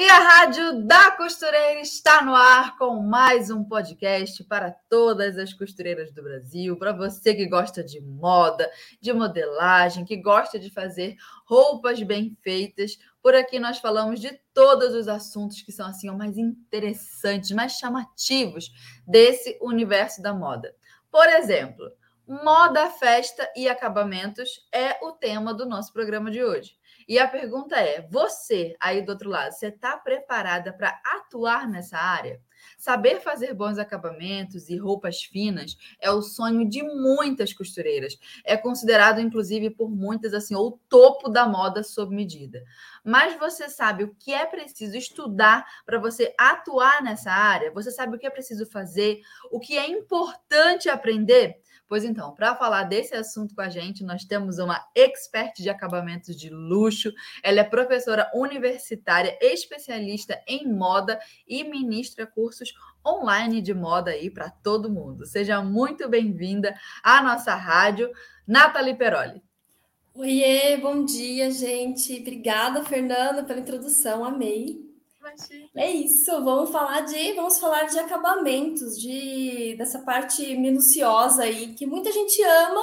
E a Rádio da Costureira está no ar com mais um podcast para todas as costureiras do Brasil, para você que gosta de moda, de modelagem, que gosta de fazer roupas bem feitas. Por aqui nós falamos de todos os assuntos que são assim mais interessantes, mais chamativos desse universo da moda. Por exemplo, moda, festa e acabamentos é o tema do nosso programa de hoje. E a pergunta é: você aí do outro lado, você está preparada para atuar nessa área? Saber fazer bons acabamentos e roupas finas é o sonho de muitas costureiras. É considerado, inclusive, por muitas, assim, o topo da moda sob medida. Mas você sabe o que é preciso estudar para você atuar nessa área? Você sabe o que é preciso fazer? O que é importante aprender? Pois então, para falar desse assunto com a gente, nós temos uma expert de acabamentos de luxo. Ela é professora universitária, especialista em moda e ministra cursos online de moda aí para todo mundo. Seja muito bem-vinda à nossa rádio, Nathalie Peroli. Oiê, bom dia, gente. Obrigada, Fernanda, pela introdução. Amei. É isso, vamos falar de vamos falar de acabamentos, de dessa parte minuciosa aí que muita gente ama,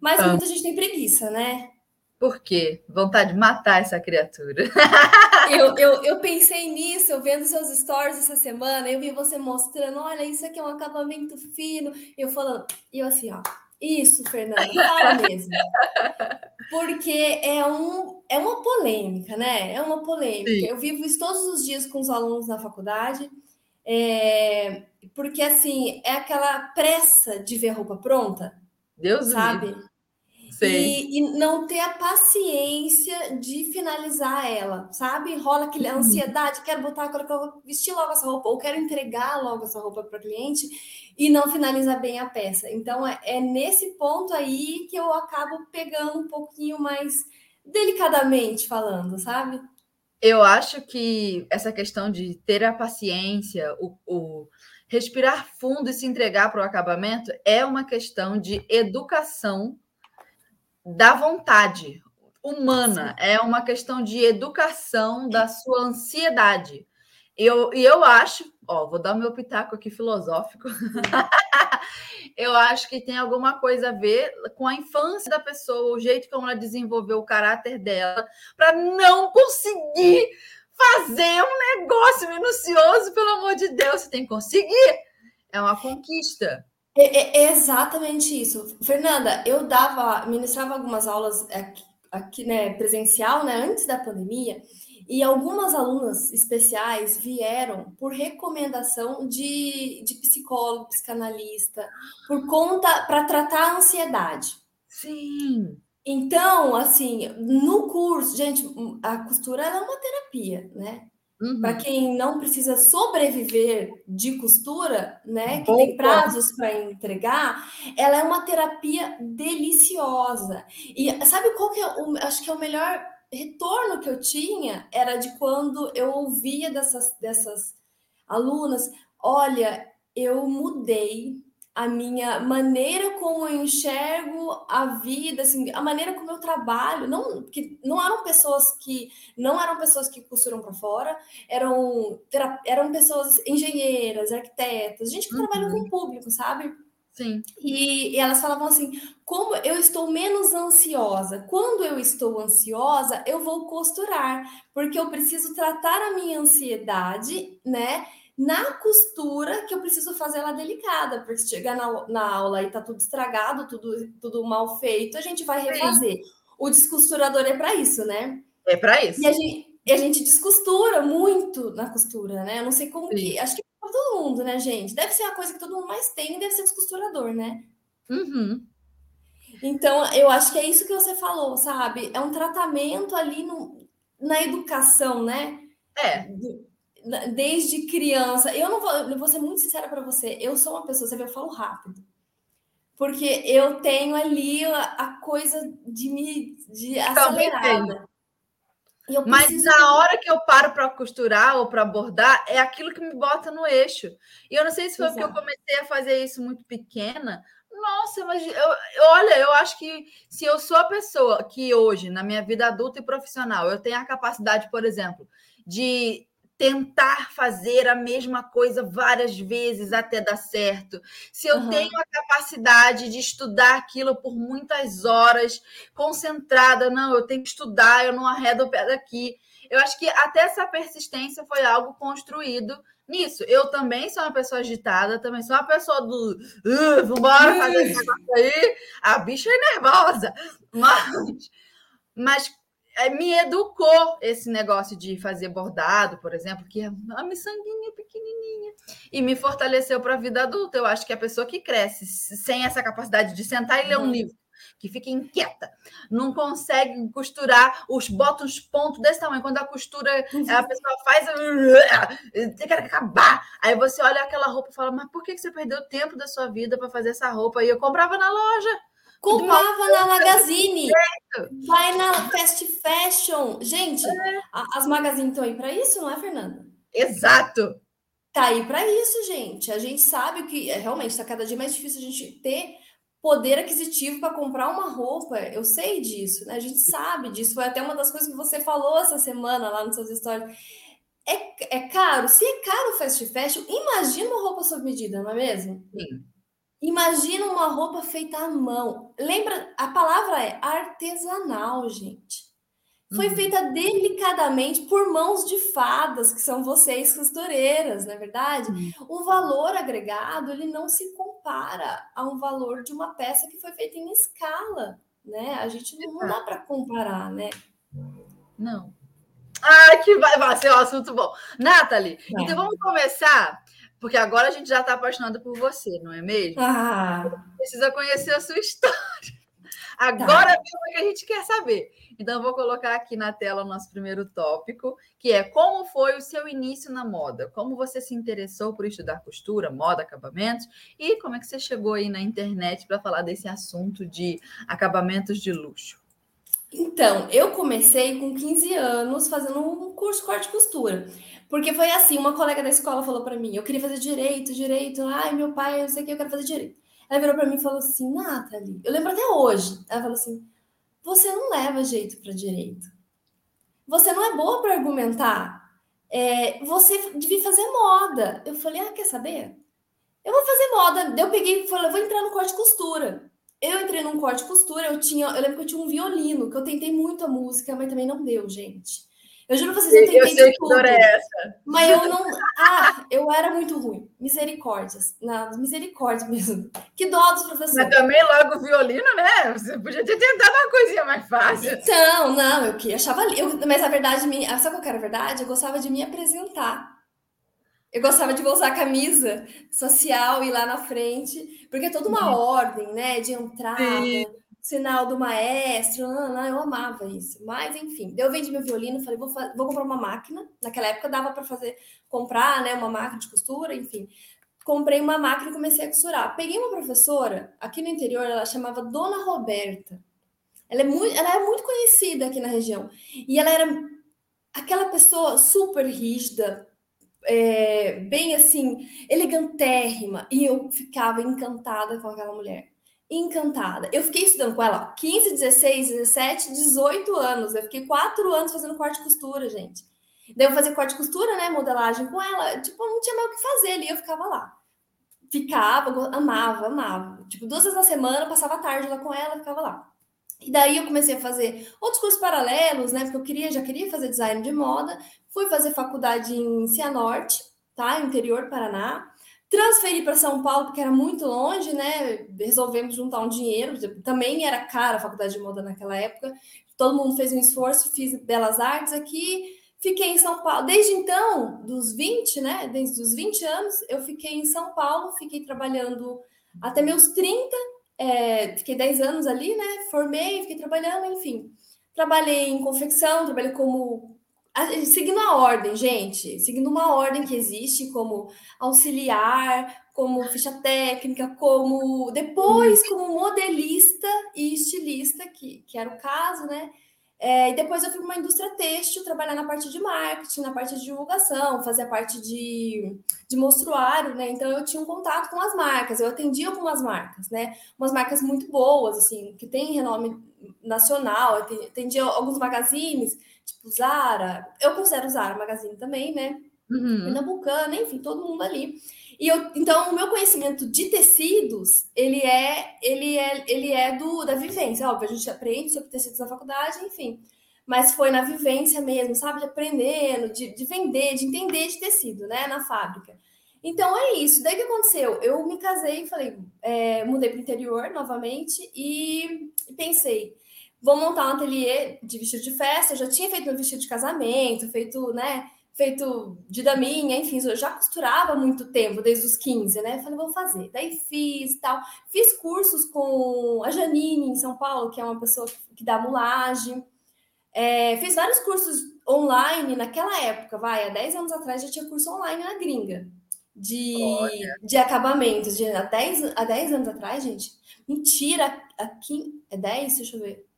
mas ah. muita gente tem preguiça, né? Por quê? Vontade de matar essa criatura. eu, eu, eu pensei nisso, eu vendo seus stories essa semana, eu vi você mostrando, olha, isso aqui é um acabamento fino, eu falando, e eu assim, ó, isso, Fernanda, fala mesmo. Porque é, um, é uma polêmica, né? É uma polêmica. Sim. Eu vivo isso todos os dias com os alunos na faculdade, é, porque assim, é aquela pressa de ver roupa pronta. Deus sabe? E, e, não ter a paciência de finalizar ela, sabe? Rola aquela uhum. ansiedade, quero botar, quero vestir logo essa roupa, ou quero entregar logo essa roupa para o cliente e não finaliza bem a peça. Então é, é nesse ponto aí que eu acabo pegando um pouquinho mais delicadamente falando, sabe? Eu acho que essa questão de ter a paciência, o, o respirar fundo e se entregar para o acabamento é uma questão de educação da vontade humana, é uma questão de educação da sua ansiedade. Eu, e eu acho, ó, vou dar o meu pitaco aqui filosófico. eu acho que tem alguma coisa a ver com a infância da pessoa, o jeito como ela desenvolveu o caráter dela, para não conseguir fazer um negócio minucioso, pelo amor de Deus, você tem que conseguir. É uma conquista. É, é, exatamente isso. Fernanda, eu dava, ministrava algumas aulas aqui, aqui né, presencial, né, antes da pandemia, e algumas alunas especiais vieram por recomendação de, de psicólogo, psicanalista, por conta para tratar a ansiedade. Sim. Então, assim, no curso, gente, a costura é uma terapia, né? Uhum. Para quem não precisa sobreviver de costura, né, que tem prazos para entregar, ela é uma terapia deliciosa. E sabe qual que é o, acho que é o melhor retorno que eu tinha era de quando eu ouvia dessas, dessas alunas: olha, eu mudei a minha maneira como eu enxergo a vida, assim, a maneira como eu trabalho, não que não eram pessoas que não eram pessoas que costuram para fora, eram eram pessoas engenheiras, arquitetas, gente que uhum. trabalha com o público, sabe? Sim. E, e, elas falavam assim: como eu estou menos ansiosa. Quando eu estou ansiosa, eu vou costurar, porque eu preciso tratar a minha ansiedade, né? Na costura, que eu preciso fazer ela delicada, porque se chegar na, na aula e tá tudo estragado, tudo, tudo mal feito, a gente vai refazer. Sim. O descosturador é para isso, né? É para isso. E a, gente, e a gente descostura muito na costura, né? Eu não sei como Sim. que. Acho que para todo mundo, né, gente? Deve ser a coisa que todo mundo mais tem, deve ser descosturador, né? Uhum. Então, eu acho que é isso que você falou, sabe? É um tratamento ali no, na educação, né? É. Desde criança. Eu não vou, eu vou ser muito sincera para você. Eu sou uma pessoa, você vê, eu falo rápido. porque eu tenho ali a, a coisa de me de acelerada. Mas preciso... na hora que eu paro para costurar ou para bordar, é aquilo que me bota no eixo. E eu não sei se foi Exato. porque eu comecei a fazer isso muito pequena. Nossa, mas eu, olha, eu acho que se eu sou a pessoa que hoje, na minha vida adulta e profissional, eu tenho a capacidade, por exemplo, de tentar fazer a mesma coisa várias vezes até dar certo, se eu uhum. tenho a capacidade de estudar aquilo por muitas horas, concentrada, não, eu tenho que estudar, eu não arredo o pé daqui. Eu acho que até essa persistência foi algo construído nisso. Eu também sou uma pessoa agitada, também sou uma pessoa do uh, vambora fazer esse negócio aí, a bicha é nervosa, mas, mas me educou esse negócio de fazer bordado, por exemplo, que é uma miçanguinha pequenininha, e me fortaleceu para a vida adulta. Eu acho que a pessoa que cresce sem essa capacidade de sentar e ler um uhum. livro, que fica inquieta, não consegue costurar os bota uns pontos desse tamanho. Quando a costura, a pessoa faz, tem que acabar. Aí você olha aquela roupa e fala: Mas por que você perdeu tempo da sua vida para fazer essa roupa? E eu comprava na loja. Comprava na Magazine. Vai na Fast Fashion. Gente, é. as Magazine estão aí para isso, não é, Fernanda? Exato. Tá aí para isso, gente. A gente sabe que é, realmente está cada dia mais difícil a gente ter poder aquisitivo para comprar uma roupa. Eu sei disso, né? A gente sabe disso. Foi até uma das coisas que você falou essa semana lá nos seus stories. É, é caro? Se é caro o fast fashion, imagina uma roupa sob medida, não é mesmo? Sim. Imagina uma roupa feita à mão. Lembra, a palavra é artesanal, gente. Foi uhum. feita delicadamente por mãos de fadas, que são vocês costureiras, não é verdade? Uhum. O valor agregado, ele não se compara a um valor de uma peça que foi feita em escala, né? A gente não, não dá para comparar, né? Não. Ai, que vai, vai ser um assunto bom. Nathalie, é. então vamos começar porque agora a gente já está apaixonado por você, não é mesmo? Ah. Precisa conhecer a sua história. Agora tá. é o que a gente quer saber. Então, eu vou colocar aqui na tela o nosso primeiro tópico, que é como foi o seu início na moda? Como você se interessou por estudar costura, moda, acabamentos? E como é que você chegou aí na internet para falar desse assunto de acabamentos de luxo? Então, eu comecei com 15 anos fazendo um curso corte e costura. Porque foi assim, uma colega da escola falou para mim, eu queria fazer direito, direito, ai, meu pai, eu sei o que, eu quero fazer direito. Ela virou para mim e falou assim, Nathalie, eu lembro até hoje, ela falou assim, você não leva jeito para direito. Você não é boa para argumentar. É, você devia fazer moda. Eu falei, ah, quer saber? Eu vou fazer moda. Eu peguei e falei, vou entrar no corte e costura. Eu entrei num corte e costura, eu tinha, eu lembro que eu tinha um violino, que eu tentei muito a música, mas também não deu, gente. Eu juro pra vocês, eu tentei eu sei de tudo. Que é essa. Mas eu não. Ah, eu era muito ruim. Misericórdias. Não, misericórdia mesmo. Que dó dos professores. Mas também logo o violino, né? Você podia ter tentado uma coisinha mais fácil. Então, não, eu que achava. Eu, mas a verdade, sabe qual era a verdade? Eu gostava de me apresentar. Eu gostava de usar camisa social e ir lá na frente, porque é toda uma uhum. ordem, né? De entrada. Sim sinal do maestro, não, não, eu amava isso. Mas, enfim, eu vendi meu violino, falei, vou, vou comprar uma máquina. Naquela época dava para fazer, comprar, né, uma máquina de costura, enfim. Comprei uma máquina e comecei a costurar. Peguei uma professora, aqui no interior, ela chamava Dona Roberta. Ela é muito, ela é muito conhecida aqui na região. E ela era aquela pessoa super rígida, é, bem assim, elegantérrima. E eu ficava encantada com aquela mulher encantada. Eu fiquei estudando com ela 15, 16, 17, 18 anos. Eu fiquei quatro anos fazendo corte e costura, gente. Eu fazia corte e costura, né? Modelagem com ela. Tipo, não tinha mais o que fazer ali, eu ficava lá. Ficava, amava, amava. Tipo, duas vezes na semana, passava a tarde lá com ela, ficava lá. E daí eu comecei a fazer outros cursos paralelos, né? Porque eu queria, já queria fazer design de moda. Fui fazer faculdade em Cianorte, tá? Interior Paraná. Transferi para São Paulo, porque era muito longe, né? Resolvemos juntar um dinheiro. Também era cara a faculdade de moda naquela época. Todo mundo fez um esforço, fiz belas artes aqui. Fiquei em São Paulo. Desde então, dos 20, né? Desde os 20 anos, eu fiquei em São Paulo, fiquei trabalhando até meus 30. É, fiquei 10 anos ali, né? Formei, fiquei trabalhando, enfim. Trabalhei em confecção, trabalhei como seguindo a ordem, gente, seguindo uma ordem que existe como auxiliar, como ficha técnica, como depois como modelista e estilista, que, que era o caso, né? É, e depois eu fui para uma indústria têxtil, trabalhar na parte de marketing, na parte de divulgação, fazer a parte de, de mostruário, né? Então eu tinha um contato com as marcas, eu atendia algumas marcas, né? Umas marcas muito boas, assim, que tem renome nacional, atendia alguns magazines, tipo Zara, eu considero Zara Magazine também, né? Uhum. Pernambucana, enfim, todo mundo ali. E eu, então, o meu conhecimento de tecidos, ele é, ele é, ele é do da vivência. Óbvio, a gente aprende sobre tecidos na faculdade, enfim. Mas foi na vivência mesmo, sabe? De aprendendo, de, de vender, de entender de tecido, né? Na fábrica. Então é isso. Daí que aconteceu? Eu me casei e falei, é, mudei para o interior novamente e pensei, vou montar um ateliê de vestido de festa. Eu já tinha feito meu vestido de casamento, feito, né? feito de daminha, enfim, eu já costurava muito tempo, desde os 15, né? Falei, vou fazer. Daí fiz tal. Fiz cursos com a Janine em São Paulo, que é uma pessoa que dá mulagem. É, fiz vários cursos online naquela época, vai, há 10 anos atrás já tinha curso online na gringa. De, de acabamentos, de, há, 10, há 10 anos atrás, gente. Mentira, aqui é 10, deixa eu ver.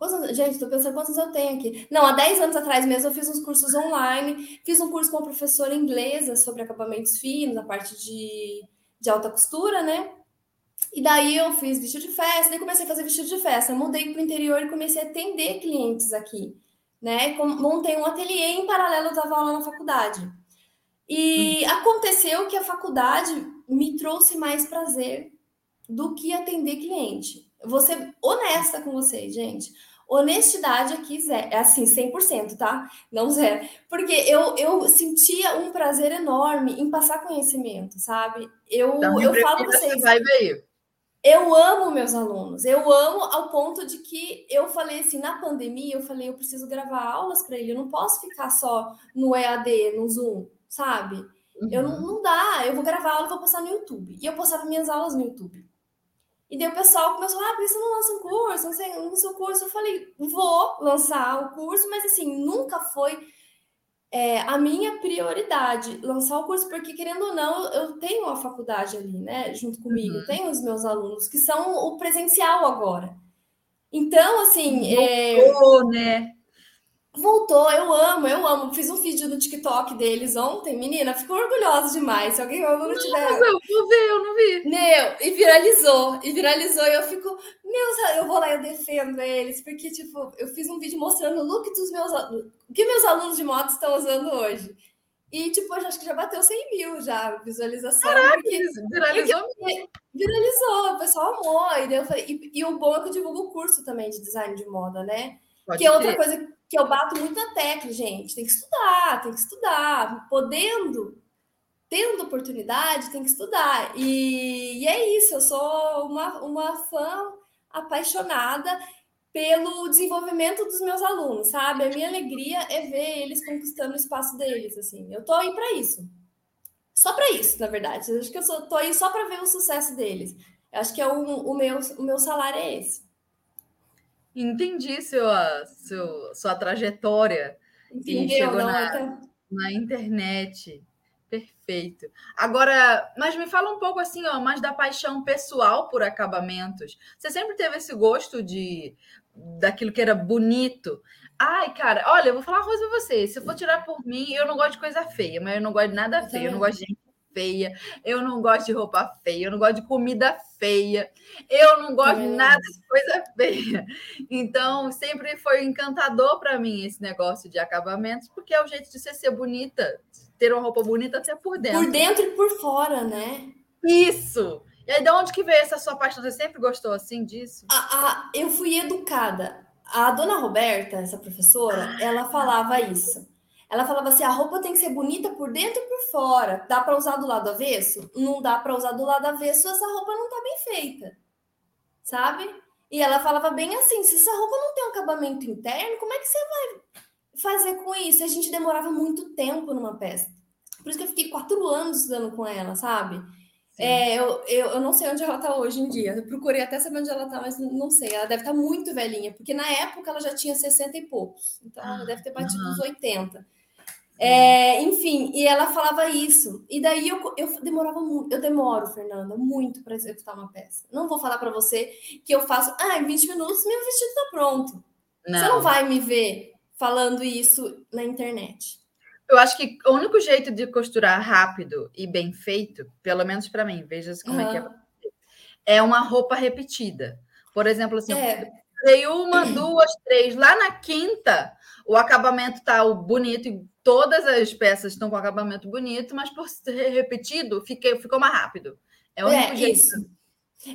Quantos, gente, estou pensando quantos eu tenho aqui. Não, há 10 anos atrás mesmo eu fiz uns cursos online, fiz um curso com uma professora inglesa sobre acabamentos finos, a parte de, de alta costura, né? E daí eu fiz vestido de festa, daí comecei a fazer vestido de festa. Mudei para o interior e comecei a atender clientes aqui, né? Montei um ateliê em paralelo, eu dava aula na faculdade. E hum. aconteceu que a faculdade me trouxe mais prazer do que atender cliente. Vou ser honesta com vocês, gente. Honestidade aqui é assim, 100%, tá? Não zero. Porque eu, eu sentia um prazer enorme em passar conhecimento, sabe? Eu, então, eu falo para vocês. Vai ver. Eu amo meus alunos, eu amo ao ponto de que eu falei assim, na pandemia, eu falei, eu preciso gravar aulas para ele, eu não posso ficar só no EAD, no Zoom, sabe? Uhum. Eu não, não dá, eu vou gravar aula e vou postar no YouTube. E eu postava minhas aulas no YouTube. E daí o pessoal começou, ah, por que você não lança um curso? Não sei, não sei o curso. Eu falei, vou lançar o curso, mas assim, nunca foi é, a minha prioridade lançar o curso, porque querendo ou não, eu tenho a faculdade ali, né, junto comigo, uhum. tenho os meus alunos que são o presencial agora. Então, assim. Voltou, é... né? Voltou, eu amo, eu amo. Fiz um vídeo no TikTok deles ontem, menina, ficou orgulhosa demais. Se alguém não tiver. Não, eu vou ver, eu não vi. Meu, e viralizou, e viralizou, e eu fico, meus, eu vou lá, eu defendo eles, porque, tipo, eu fiz um vídeo mostrando o look dos meus o que meus alunos de moto estão usando hoje. E, tipo, eu acho que já bateu 100 mil já, visualização. Caraca, porque, viralizou porque, Viralizou, o pessoal amou. E, eu falei, e, e o bom é que eu divulgo o curso também de design de moda, né? Pode que é outra coisa que eu bato muito na tecla, gente. Tem que estudar, tem que estudar. Podendo, tendo oportunidade, tem que estudar. E, e é isso, eu sou uma, uma fã apaixonada pelo desenvolvimento dos meus alunos, sabe? A minha alegria é ver eles conquistando o espaço deles, assim. Eu tô aí para isso. Só para isso, na verdade. Eu acho que eu sou, tô aí só para ver o sucesso deles. Eu acho que é o, o, meu, o meu salário é esse. Entendi sua, seu, sua trajetória Entendeu, e chegou na, na internet. Perfeito. Agora, mas me fala um pouco assim, ó, mais da paixão pessoal por acabamentos. Você sempre teve esse gosto de daquilo que era bonito. Ai, cara, olha, eu vou falar uma coisa pra você. Se eu for tirar por mim, eu não gosto de coisa feia, mas eu não gosto de nada feio. Eu não gosto de gente feia, eu não gosto de roupa feia, eu não gosto de comida feia, eu não gosto de nada de coisa feia. Então, sempre foi encantador para mim esse negócio de acabamentos, porque é o jeito de você ser bonita, ter uma roupa bonita até por dentro. Por dentro e por fora, né? Isso! E aí, de onde que veio essa sua paixão? Você sempre gostou assim disso? eu fui educada. A dona Roberta, essa professora, ah, ela falava isso. Ela falava assim: a roupa tem que ser bonita por dentro e por fora. Dá para usar do lado avesso? Não dá para usar do lado avesso, essa roupa não tá bem feita. Sabe? E ela falava bem assim: se essa roupa não tem um acabamento interno, como é que você vai fazer com isso? A gente demorava muito tempo numa peça. Por isso que eu fiquei quatro anos estudando com ela, sabe? É, eu, eu, eu não sei onde ela está hoje em dia. Eu procurei até saber onde ela está, mas não sei. Ela deve estar tá muito velhinha, porque na época ela já tinha 60 e poucos. Então ela deve ter batido uhum. os 80. É, enfim, e ela falava isso. E daí eu, eu demorava muito, eu demoro, Fernanda, muito para executar uma peça. Não vou falar para você que eu faço, ah, em 20 minutos meu vestido está pronto. Não. Você não vai me ver falando isso na internet. Eu acho que o único jeito de costurar rápido e bem feito, pelo menos para mim, veja como uhum. é que é, é uma roupa repetida. Por exemplo, assim, é. eu uma, duas, três, lá na quinta, o acabamento tá bonito e todas as peças estão com acabamento bonito, mas por ser repetido, fiquei, ficou mais rápido. É o é, jeito. Isso.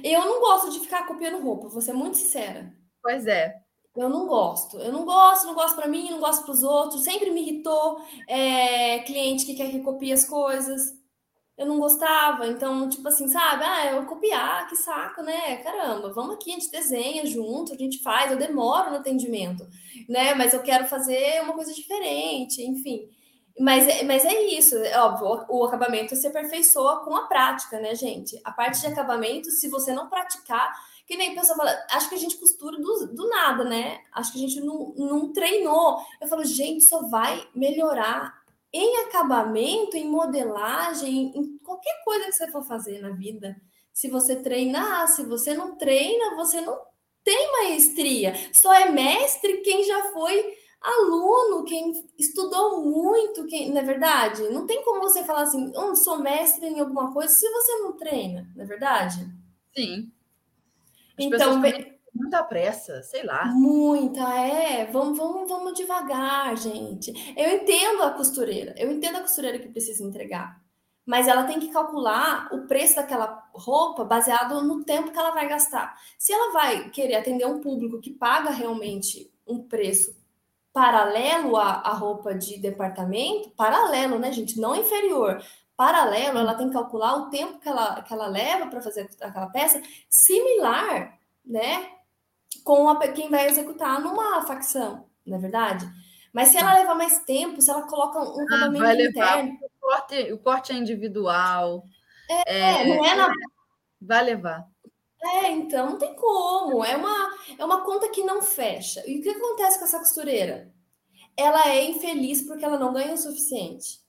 Eu não gosto de ficar copiando roupa, vou ser muito sincera. Pois é. Eu não gosto. Eu não gosto, não gosto para mim, não gosto para os outros. Sempre me irritou é, cliente que quer que copie as coisas. Eu não gostava. Então, tipo assim, sabe? Ah, eu copiar, que saco, né? Caramba, vamos aqui, a gente desenha junto, a gente faz. Eu demoro no atendimento, né? Mas eu quero fazer uma coisa diferente, enfim. Mas, é, mas é isso, é óbvio, o acabamento se aperfeiçoa com a prática, né, gente? A parte de acabamento, se você não praticar, que nem pessoa fala, acho que a gente costura do, do nada, né? Acho que a gente não, não treinou. Eu falo, gente, só vai melhorar em acabamento, em modelagem, em qualquer coisa que você for fazer na vida. Se você treinar, se você não treina, você não tem maestria. Só é mestre quem já foi aluno, quem estudou muito, quem, não é verdade? Não tem como você falar assim, oh, sou mestre em alguma coisa se você não treina, não é verdade? Sim. As então, muita pressa, sei lá. Muita, é. Vamos, vamos, vamos devagar, gente. Eu entendo a costureira, eu entendo a costureira que precisa entregar. Mas ela tem que calcular o preço daquela roupa baseado no tempo que ela vai gastar. Se ela vai querer atender um público que paga realmente um preço paralelo à, à roupa de departamento, paralelo, né, gente? Não inferior, paralelo, ela tem que calcular o tempo que ela, que ela leva para fazer aquela peça, similar, né, com a, quem vai executar numa facção, não é verdade? Mas se ela levar mais tempo, se ela coloca um ah, interno... O corte, o corte é individual. É, é, não é na... Vai levar. É, então não tem como. É uma, é uma conta que não fecha. E o que acontece com essa costureira? Ela é infeliz porque ela não ganha o suficiente.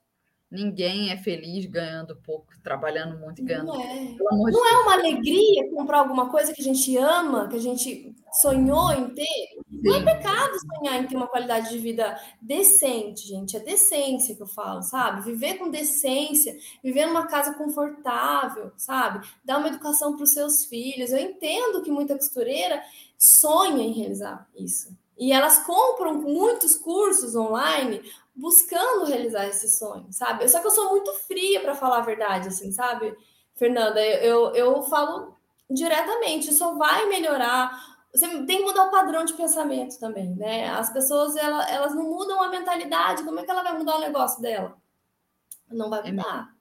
Ninguém é feliz ganhando pouco, trabalhando muito e ganhando não é. Não é uma alegria comprar alguma coisa que a gente ama, que a gente sonhou em ter? Não é pecado sonhar em ter uma qualidade de vida decente, gente. É decência que eu falo, sabe? Viver com decência, viver numa casa confortável, sabe? Dar uma educação para os seus filhos. Eu entendo que muita costureira sonha em realizar isso. E elas compram muitos cursos online buscando realizar esse sonho, sabe? Só que eu sou muito fria para falar a verdade, assim, sabe, Fernanda? Eu, eu, eu falo diretamente, só vai melhorar. Você tem que mudar o padrão de pensamento também, né? As pessoas, elas, elas não mudam a mentalidade, como é que ela vai mudar o negócio dela? Não vai é mudar.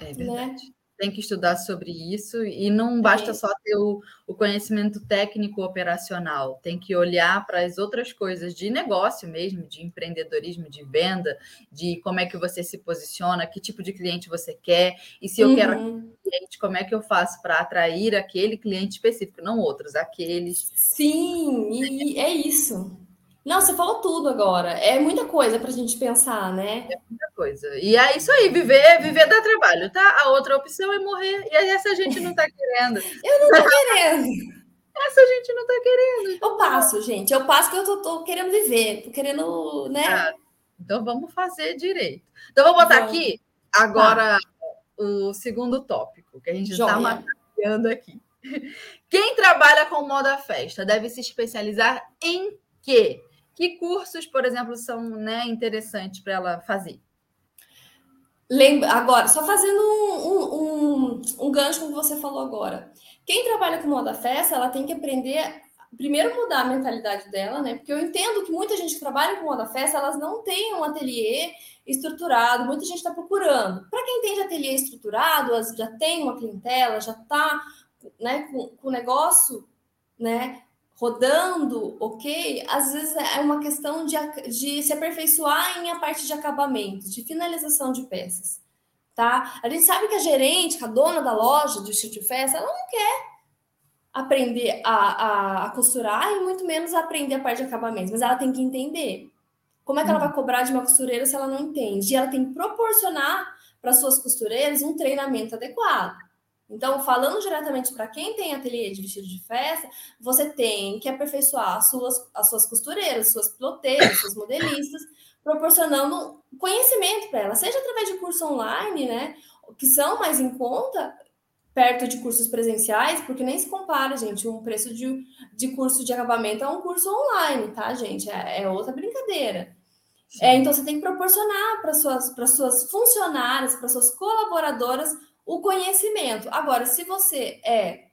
É, é verdade. Né? Tem que estudar sobre isso e não basta é. só ter o, o, conhecimento técnico operacional, tem que olhar para as outras coisas de negócio mesmo, de empreendedorismo, de venda, de como é que você se posiciona, que tipo de cliente você quer, e se eu uhum. quero cliente, como é que eu faço para atrair aquele cliente específico, não outros, aqueles. Sim, e é isso. Não, você falou tudo agora. É muita coisa para a gente pensar, né? É muita coisa. E é isso aí, viver, viver dá trabalho, tá? A outra opção é morrer. E essa a gente não está querendo. eu não estou querendo. essa a gente não está querendo. Eu passo, gente. Eu passo que eu tô, tô querendo viver, tô querendo, né? Ah, então vamos fazer direito. Então vou botar aqui agora tá. o segundo tópico que a gente está mapeando aqui. Quem trabalha com moda festa deve se especializar em quê? Que cursos, por exemplo, são né, interessantes para ela fazer? Lembra, agora, só fazendo um, um, um, gancho com o que você falou agora. Quem trabalha com moda festa, ela tem que aprender, primeiro mudar a mentalidade dela, né? Porque eu entendo que muita gente que trabalha com moda festa, elas não têm um ateliê estruturado, muita gente está procurando. Para quem tem de ateliê estruturado, já tem uma clientela, já está né, com o negócio né, rodando, ok, às vezes é uma questão de, de se aperfeiçoar em a parte de acabamento, de finalização de peças, tá? A gente sabe que a gerente, que a dona da loja de estilo de festa, ela não quer aprender a, a, a, costurar e muito menos aprender a parte de acabamento, mas ela tem que entender, Como é que ela vai cobrar de uma costureira se ela não entende? E ela tem que proporcionar para suas costureiras um treinamento adequado. Então, falando diretamente para quem tem ateliê de vestido de festa, você tem que aperfeiçoar as suas, as suas costureiras, suas piloteiras, suas modelistas, proporcionando conhecimento para elas, seja através de curso online, né, que são mais em conta, perto de cursos presenciais, porque nem se compara, gente, um preço de, de curso de acabamento a um curso online, tá, gente? É, é outra brincadeira. É, então, você tem que proporcionar para suas, suas funcionárias, para suas colaboradoras, o conhecimento. Agora, se você é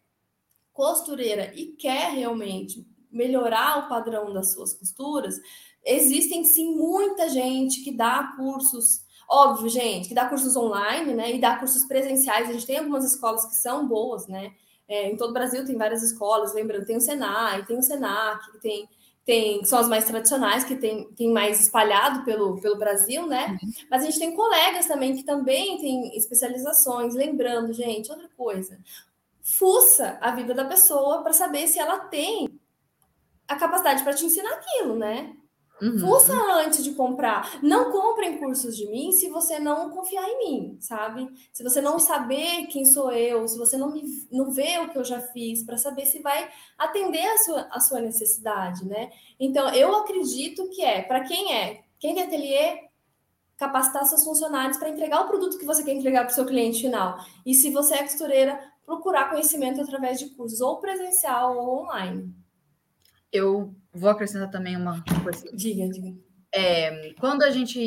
costureira e quer realmente melhorar o padrão das suas costuras, existem sim muita gente que dá cursos Óbvio, gente, que dá cursos online, né? E dá cursos presenciais. A gente tem algumas escolas que são boas, né? É, em todo o Brasil tem várias escolas, lembrando, tem o Senai, tem o Senac, tem, tem, são as mais tradicionais, que tem, tem mais espalhado pelo, pelo Brasil, né? Uhum. Mas a gente tem colegas também que também têm especializações. Lembrando, gente, outra coisa, fuça a vida da pessoa para saber se ela tem a capacidade para te ensinar aquilo, né? Uhum. Fuça antes de comprar. Não comprem cursos de mim se você não confiar em mim, sabe? Se você não saber quem sou eu, se você não, me, não vê o que eu já fiz, para saber se vai atender a sua, a sua necessidade, né? Então, eu acredito que é, para quem é, quem tem ateliê, capacitar seus funcionários para entregar o produto que você quer entregar para o seu cliente final. E se você é costureira, procurar conhecimento através de cursos, ou presencial ou online. Eu vou acrescentar também uma coisa. Diga, diga. É, quando a gente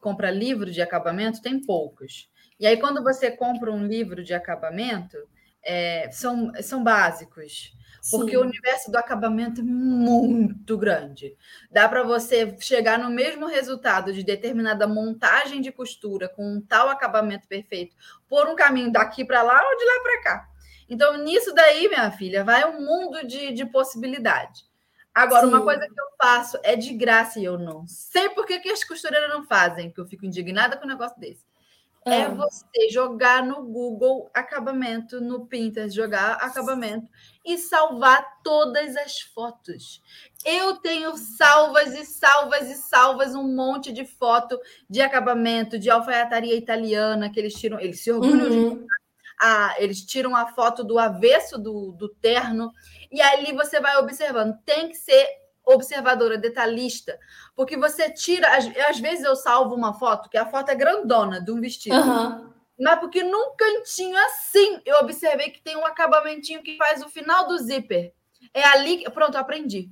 compra livro de acabamento, tem poucos. E aí, quando você compra um livro de acabamento, é, são, são básicos. Porque Sim. o universo do acabamento é muito grande. Dá para você chegar no mesmo resultado de determinada montagem de costura com um tal acabamento perfeito por um caminho daqui para lá ou de lá para cá. Então, nisso daí, minha filha, vai um mundo de, de possibilidade. Agora, Sim. uma coisa que eu faço é de graça e eu não sei por que, que as costureiras não fazem, que eu fico indignada com um negócio desse. É ah. você jogar no Google acabamento, no Pinterest, jogar acabamento e salvar todas as fotos. Eu tenho salvas e salvas e salvas, um monte de foto de acabamento, de alfaiataria italiana, que eles tiram, eles se orgulham uhum. de a, eles tiram a foto do avesso do, do terno, e ali você vai observando. Tem que ser observadora, detalhista, porque você tira. Às, às vezes eu salvo uma foto, que a foto é grandona de um vestido. Uhum. Mas porque num cantinho assim eu observei que tem um acabamentinho que faz o final do zíper. É ali que. Pronto, aprendi.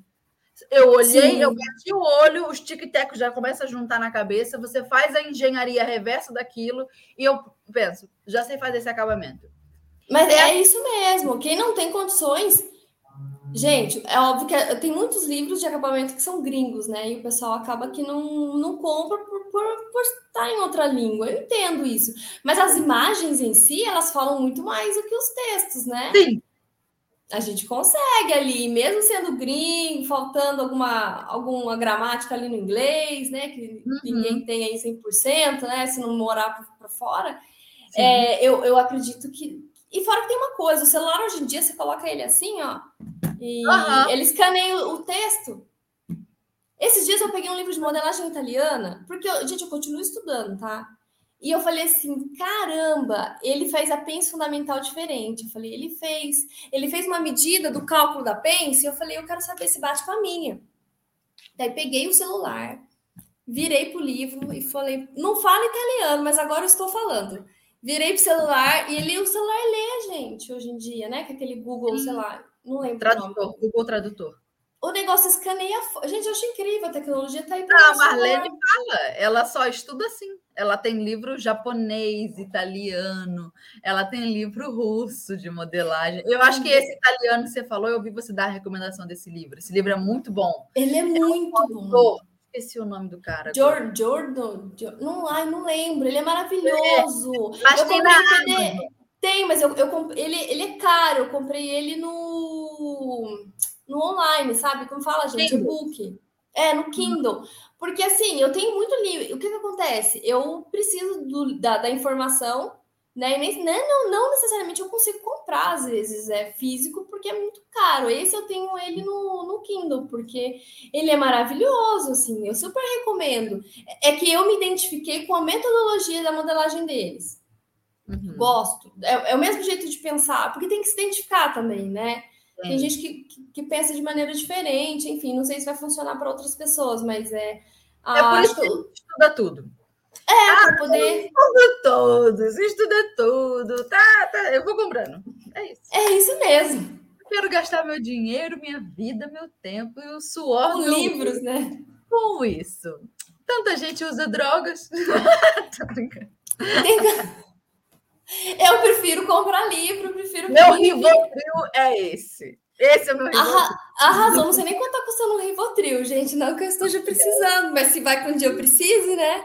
Eu olhei, Sim. eu bati o olho, os tic-tecos já começam a juntar na cabeça, você faz a engenharia reversa daquilo, e eu penso, já sei fazer esse acabamento. Mas é, é isso mesmo. Quem não tem condições. Gente, é óbvio que tem muitos livros de acabamento que são gringos, né? E o pessoal acaba que não, não compra por, por, por estar em outra língua. Eu entendo isso. Mas as imagens em si, elas falam muito mais do que os textos, né? Sim, a gente consegue ali, mesmo sendo gringo, faltando alguma, alguma gramática ali no inglês, né? Que uhum. ninguém tem aí 100%, né? Se não morar para fora. É, eu, eu acredito que. E fora que tem uma coisa: o celular hoje em dia você coloca ele assim, ó, e uhum. ele escaneia o texto. Esses dias eu peguei um livro de modelagem italiana, porque, eu, gente, eu continuo estudando, tá? E eu falei assim, caramba, ele fez a pence fundamental diferente. Eu falei, ele fez. Ele fez uma medida do cálculo da pence. E eu falei, eu quero saber se bate com a minha. Daí peguei o celular, virei pro livro e falei, não fala italiano, mas agora eu estou falando. Virei pro celular e ele, o celular lê, gente, hoje em dia, né? Que é aquele Google, sei lá, não lembro. Tradutor, Google Tradutor o negócio escaneia. Gente, eu acho incrível, a tecnologia está aí para Não, a Marlene fala, ela só estuda assim. Ela tem livro japonês, italiano, ela tem livro russo de modelagem. Eu acho que esse italiano que você falou, eu ouvi você dar a recomendação desse livro. Esse livro é muito bom. Ele é, é muito um bom. Esqueci o nome do cara. Jordan, não, ai, não lembro. Ele é maravilhoso. É, mas eu tem na Tem, mas eu, eu ele, ele é caro. Eu comprei ele no no online, sabe? Como fala, gente? E-book. É, no Kindle. Porque assim, eu tenho muito livro. O que, que acontece? Eu preciso do, da, da informação né? E nem, né, não, não necessariamente eu consigo comprar, às vezes, é físico, porque é muito caro. Esse eu tenho ele no, no Kindle, porque ele é maravilhoso, assim, eu super recomendo. É que eu me identifiquei com a metodologia da modelagem deles. Uhum. Gosto. É, é, o mesmo jeito de pensar, porque tem que se identificar também, né? Tem é. gente que, que, pensa de maneira diferente, enfim, não sei se vai funcionar para outras pessoas, mas é. É por isso que estuda tudo. É, ah, para poder. Estuda todos, estuda tudo. Tá, tá, eu vou comprando. É isso. É isso mesmo. Eu quero gastar meu dinheiro, minha vida, meu tempo e o suor. Com livros, né? Com isso. Tanta gente usa drogas. Tô brincando. Eu prefiro comprar livro, prefiro. Meu Rivotril é esse. Esse é o meu Rivotril. Arrasou, não sei nem quanto tá custando um Rivotril, gente. Não que eu esteja precisando, mas se vai que um dia eu precise, né?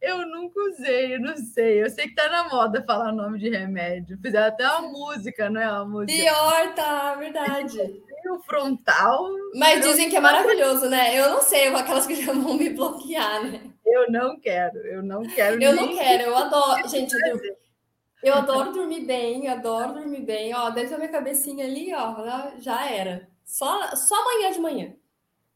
Eu nunca usei, eu não sei. Eu sei que tá na moda falar nome de remédio. Fizeram até uma música, não é? Uma música. Pior, tá, verdade. O frontal. Mas dizem que é maravilhoso, né? Eu não sei, aquelas que já vão me bloquear, né? Eu não quero, eu não quero. Eu não quero, eu adoro. Gente, eu, eu adoro dormir bem, adoro dormir bem. Ó, dentro da minha cabecinha ali, ó, já era. Só, só amanhã de manhã.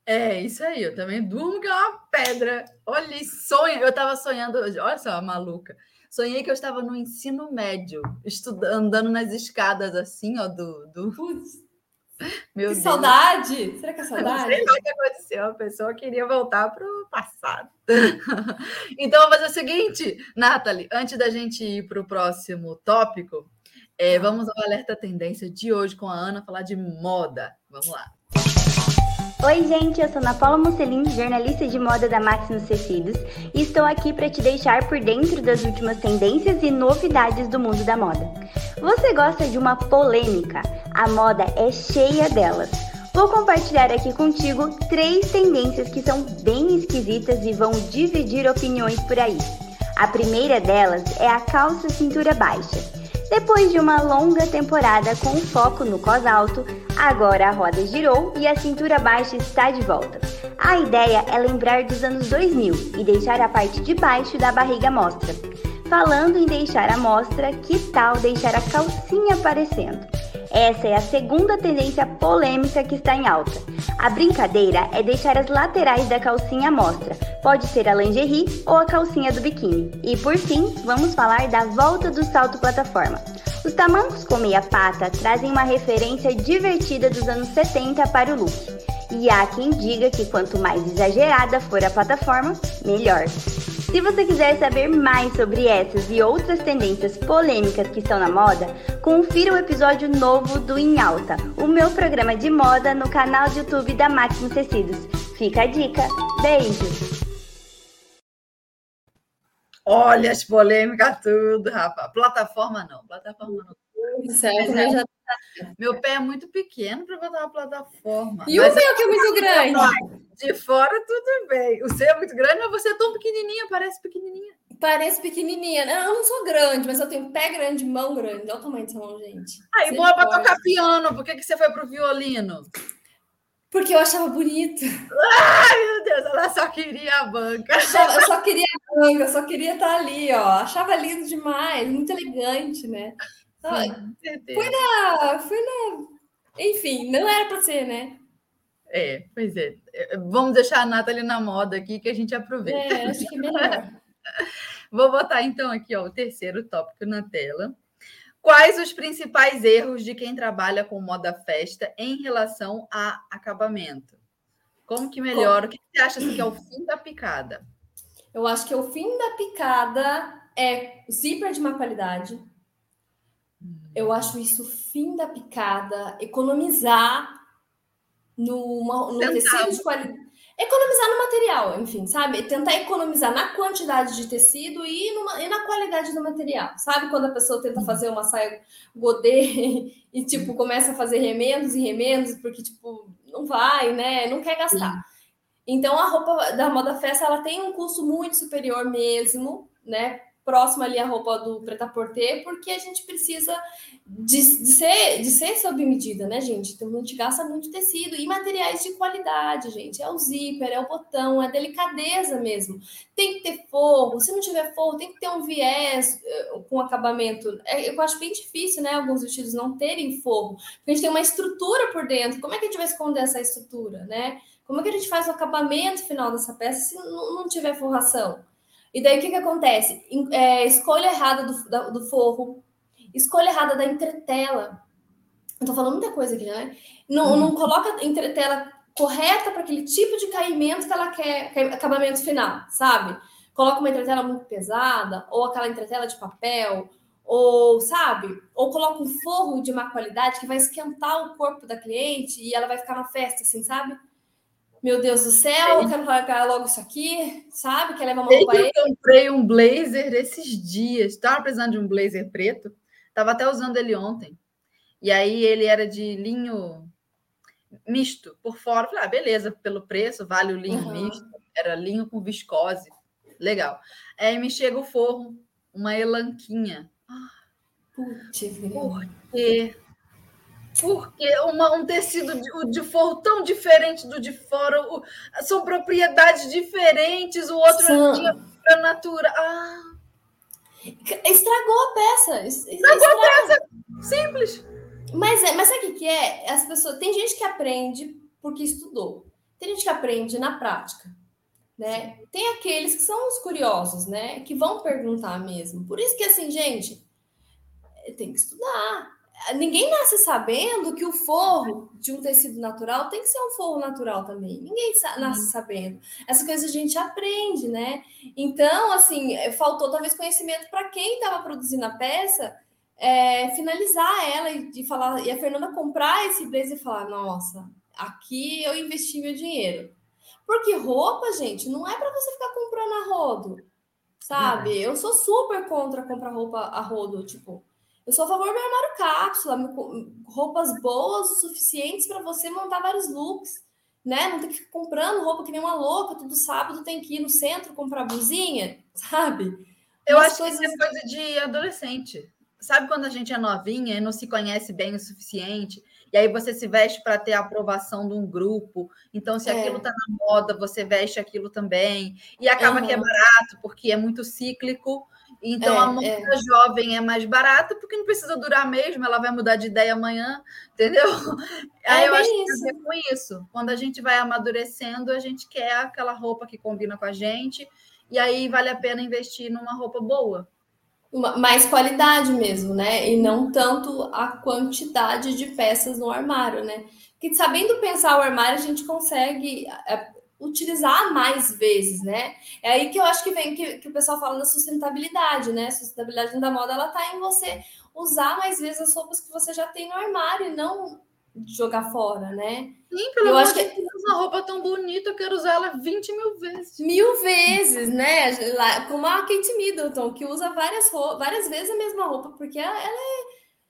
É, isso aí, eu também durmo que é uma pedra. Olha, sonho. Eu estava sonhando, olha só, maluca. Sonhei que eu estava no ensino médio, estudando, andando nas escadas assim, ó, do. do... Putz, Meu que Deus. saudade! Será que é saudade? Não sei o que aconteceu, a pessoa queria voltar para o passado. então, vamos fazer o seguinte, Nathalie, antes da gente ir para o próximo tópico, é, vamos ao alerta tendência de hoje com a Ana falar de moda. Vamos lá. Oi, gente, eu sou Ana Paula Musselin, jornalista de moda da Maximus Tecidos, e estou aqui para te deixar por dentro das últimas tendências e novidades do mundo da moda. Você gosta de uma polêmica? A moda é cheia delas. Vou compartilhar aqui contigo três tendências que são bem esquisitas e vão dividir opiniões por aí. A primeira delas é a calça cintura baixa. Depois de uma longa temporada com foco no cos alto, agora a roda girou e a cintura baixa está de volta. A ideia é lembrar dos anos 2000 e deixar a parte de baixo da barriga mostra. Falando em deixar a mostra, que tal deixar a calcinha aparecendo? Essa é a segunda tendência polêmica que está em alta. A brincadeira é deixar as laterais da calcinha à mostra. Pode ser a lingerie ou a calcinha do biquíni. E por fim, vamos falar da volta do salto plataforma. Os tamancos com meia pata trazem uma referência divertida dos anos 70 para o look. E há quem diga que quanto mais exagerada for a plataforma, melhor. Se você quiser saber mais sobre essas e outras tendências polêmicas que estão na moda, confira o episódio novo do Em Alta, o meu programa de moda no canal de YouTube da Máximo Tecidos. Fica a dica. Beijo! Olha as polêmicas tudo, rapaz. Plataforma não, plataforma não. Certo, é, já... Meu pé é muito pequeno para botar uma plataforma. E o meu que é muito grande? De fora, tudo bem. O seu é muito grande, mas você é tão pequenininha, parece pequenininha. Parece pequenininha. Né? Eu não sou grande, mas eu tenho pé grande, mão grande. Olha o tamanho dessa mão, gente. Aí, boa para tocar piano. Por que, que você foi pro violino? Porque eu achava bonito. Ai, meu Deus, ela só queria a banca. Achava, eu só queria a banca, eu só queria estar ali, ó. Achava lindo demais, muito elegante, né? Fui na. Fui na. Enfim, não era para ser, né? É, pois é. Vamos deixar a Nathalie na moda aqui que a gente aproveita. É, acho que é melhor. Vou botar então aqui ó, o terceiro tópico na tela. Quais os principais erros de quem trabalha com moda festa em relação a acabamento? Como que melhora? O que você acha assim, que é o fim da picada? Eu acho que o fim da picada é zíper de má qualidade. Eu acho isso fim da picada, economizar no, no tecido de qualidade. Economizar no material, enfim, sabe? Tentar economizar na quantidade de tecido e, numa, e na qualidade do material. Sabe quando a pessoa tenta uhum. fazer uma saia godê e, tipo, começa a fazer remendos e remendos, porque, tipo, não vai, né? Não quer gastar. Então, a roupa da moda festa, ela tem um custo muito superior mesmo, né? Próxima ali à roupa do preta porter, porque a gente precisa de, de, ser, de ser sob medida, né, gente? Então a gente gasta muito tecido e materiais de qualidade, gente. É o zíper, é o botão, é delicadeza mesmo. Tem que ter forro, se não tiver forro, tem que ter um viés uh, com acabamento. É, eu acho bem difícil, né, alguns vestidos não terem forro, porque a gente tem uma estrutura por dentro. Como é que a gente vai esconder essa estrutura, né? Como é que a gente faz o acabamento final dessa peça se não, não tiver forração? E daí o que, que acontece? É, escolha errada do, do forro, escolha errada da entretela. Eu tô falando muita coisa aqui, né? Não, uhum. não coloca a entretela correta para aquele tipo de caimento que ela quer, acabamento final, sabe? Coloca uma entretela muito pesada, ou aquela entretela de papel, ou sabe? Ou coloca um forro de má qualidade que vai esquentar o corpo da cliente e ela vai ficar na festa, assim, sabe? Meu Deus do céu, eu quero largar logo isso aqui, sabe? Quer levar uma roupa Eu comprei um blazer esses dias, estava precisando de um blazer preto, estava até usando ele ontem. E aí ele era de linho misto por fora. Falei, ah, beleza, pelo preço, vale o linho uhum. misto. Era linho com viscose. Legal. Aí me chega o forro, uma elanquinha. Putz, por quê? Porque uma, um tecido de, de forro tão diferente do de fora, o, são propriedades diferentes, o outro são... é natura. Ah. Estragou a peça. Estragou a peça. Simples. Mas, é, mas sabe o que, que é? As pessoas. Tem gente que aprende porque estudou. Tem gente que aprende na prática. Né? Tem aqueles que são os curiosos, né? Que vão perguntar mesmo. Por isso que, assim, gente, tem que estudar ninguém nasce sabendo que o forro de um tecido natural tem que ser um forro natural também. Ninguém nasce sabendo. Essa coisa a gente aprende, né? Então, assim, faltou talvez conhecimento para quem estava produzindo a peça é, finalizar ela e, e falar e a Fernanda comprar esse blazer e falar: nossa, aqui eu investi meu dinheiro. Porque roupa, gente, não é para você ficar comprando a rodo, sabe? Eu sou super contra comprar roupa a rodo, tipo. Eu sou a favor do armário cápsula, roupas boas o suficientes para você montar vários looks, né? Não tem que ficar comprando roupa que nem uma louca, todo sábado tem que ir no centro comprar blusinha, sabe? Eu Umas acho coisas... que isso é coisa de adolescente. Sabe quando a gente é novinha e não se conhece bem o suficiente? E aí você se veste para ter a aprovação de um grupo. Então, se é. aquilo está na moda, você veste aquilo também. E acaba uhum. que é barato, porque é muito cíclico. Então, é, a moda é. jovem é mais barata porque não precisa durar mesmo, ela vai mudar de ideia amanhã, entendeu? É Aí eu acho que tem a ver com isso. Quando a gente vai amadurecendo, a gente quer aquela roupa que combina com a gente, e aí vale a pena investir numa roupa boa. Uma, mais qualidade mesmo, né? E não tanto a quantidade de peças no armário, né? Porque sabendo pensar o armário, a gente consegue é, utilizar mais vezes, né? É aí que eu acho que vem que, que o pessoal fala da sustentabilidade, né? A sustentabilidade da moda, ela tá em você usar mais vezes as roupas que você já tem no armário e não jogar fora, né? Sim, pelo eu acho que uma roupa tão bonita, eu quero usar ela 20 mil vezes. Mil vezes, né? Lá, como a Kate Middleton, que usa várias, várias vezes a mesma roupa, porque ela é,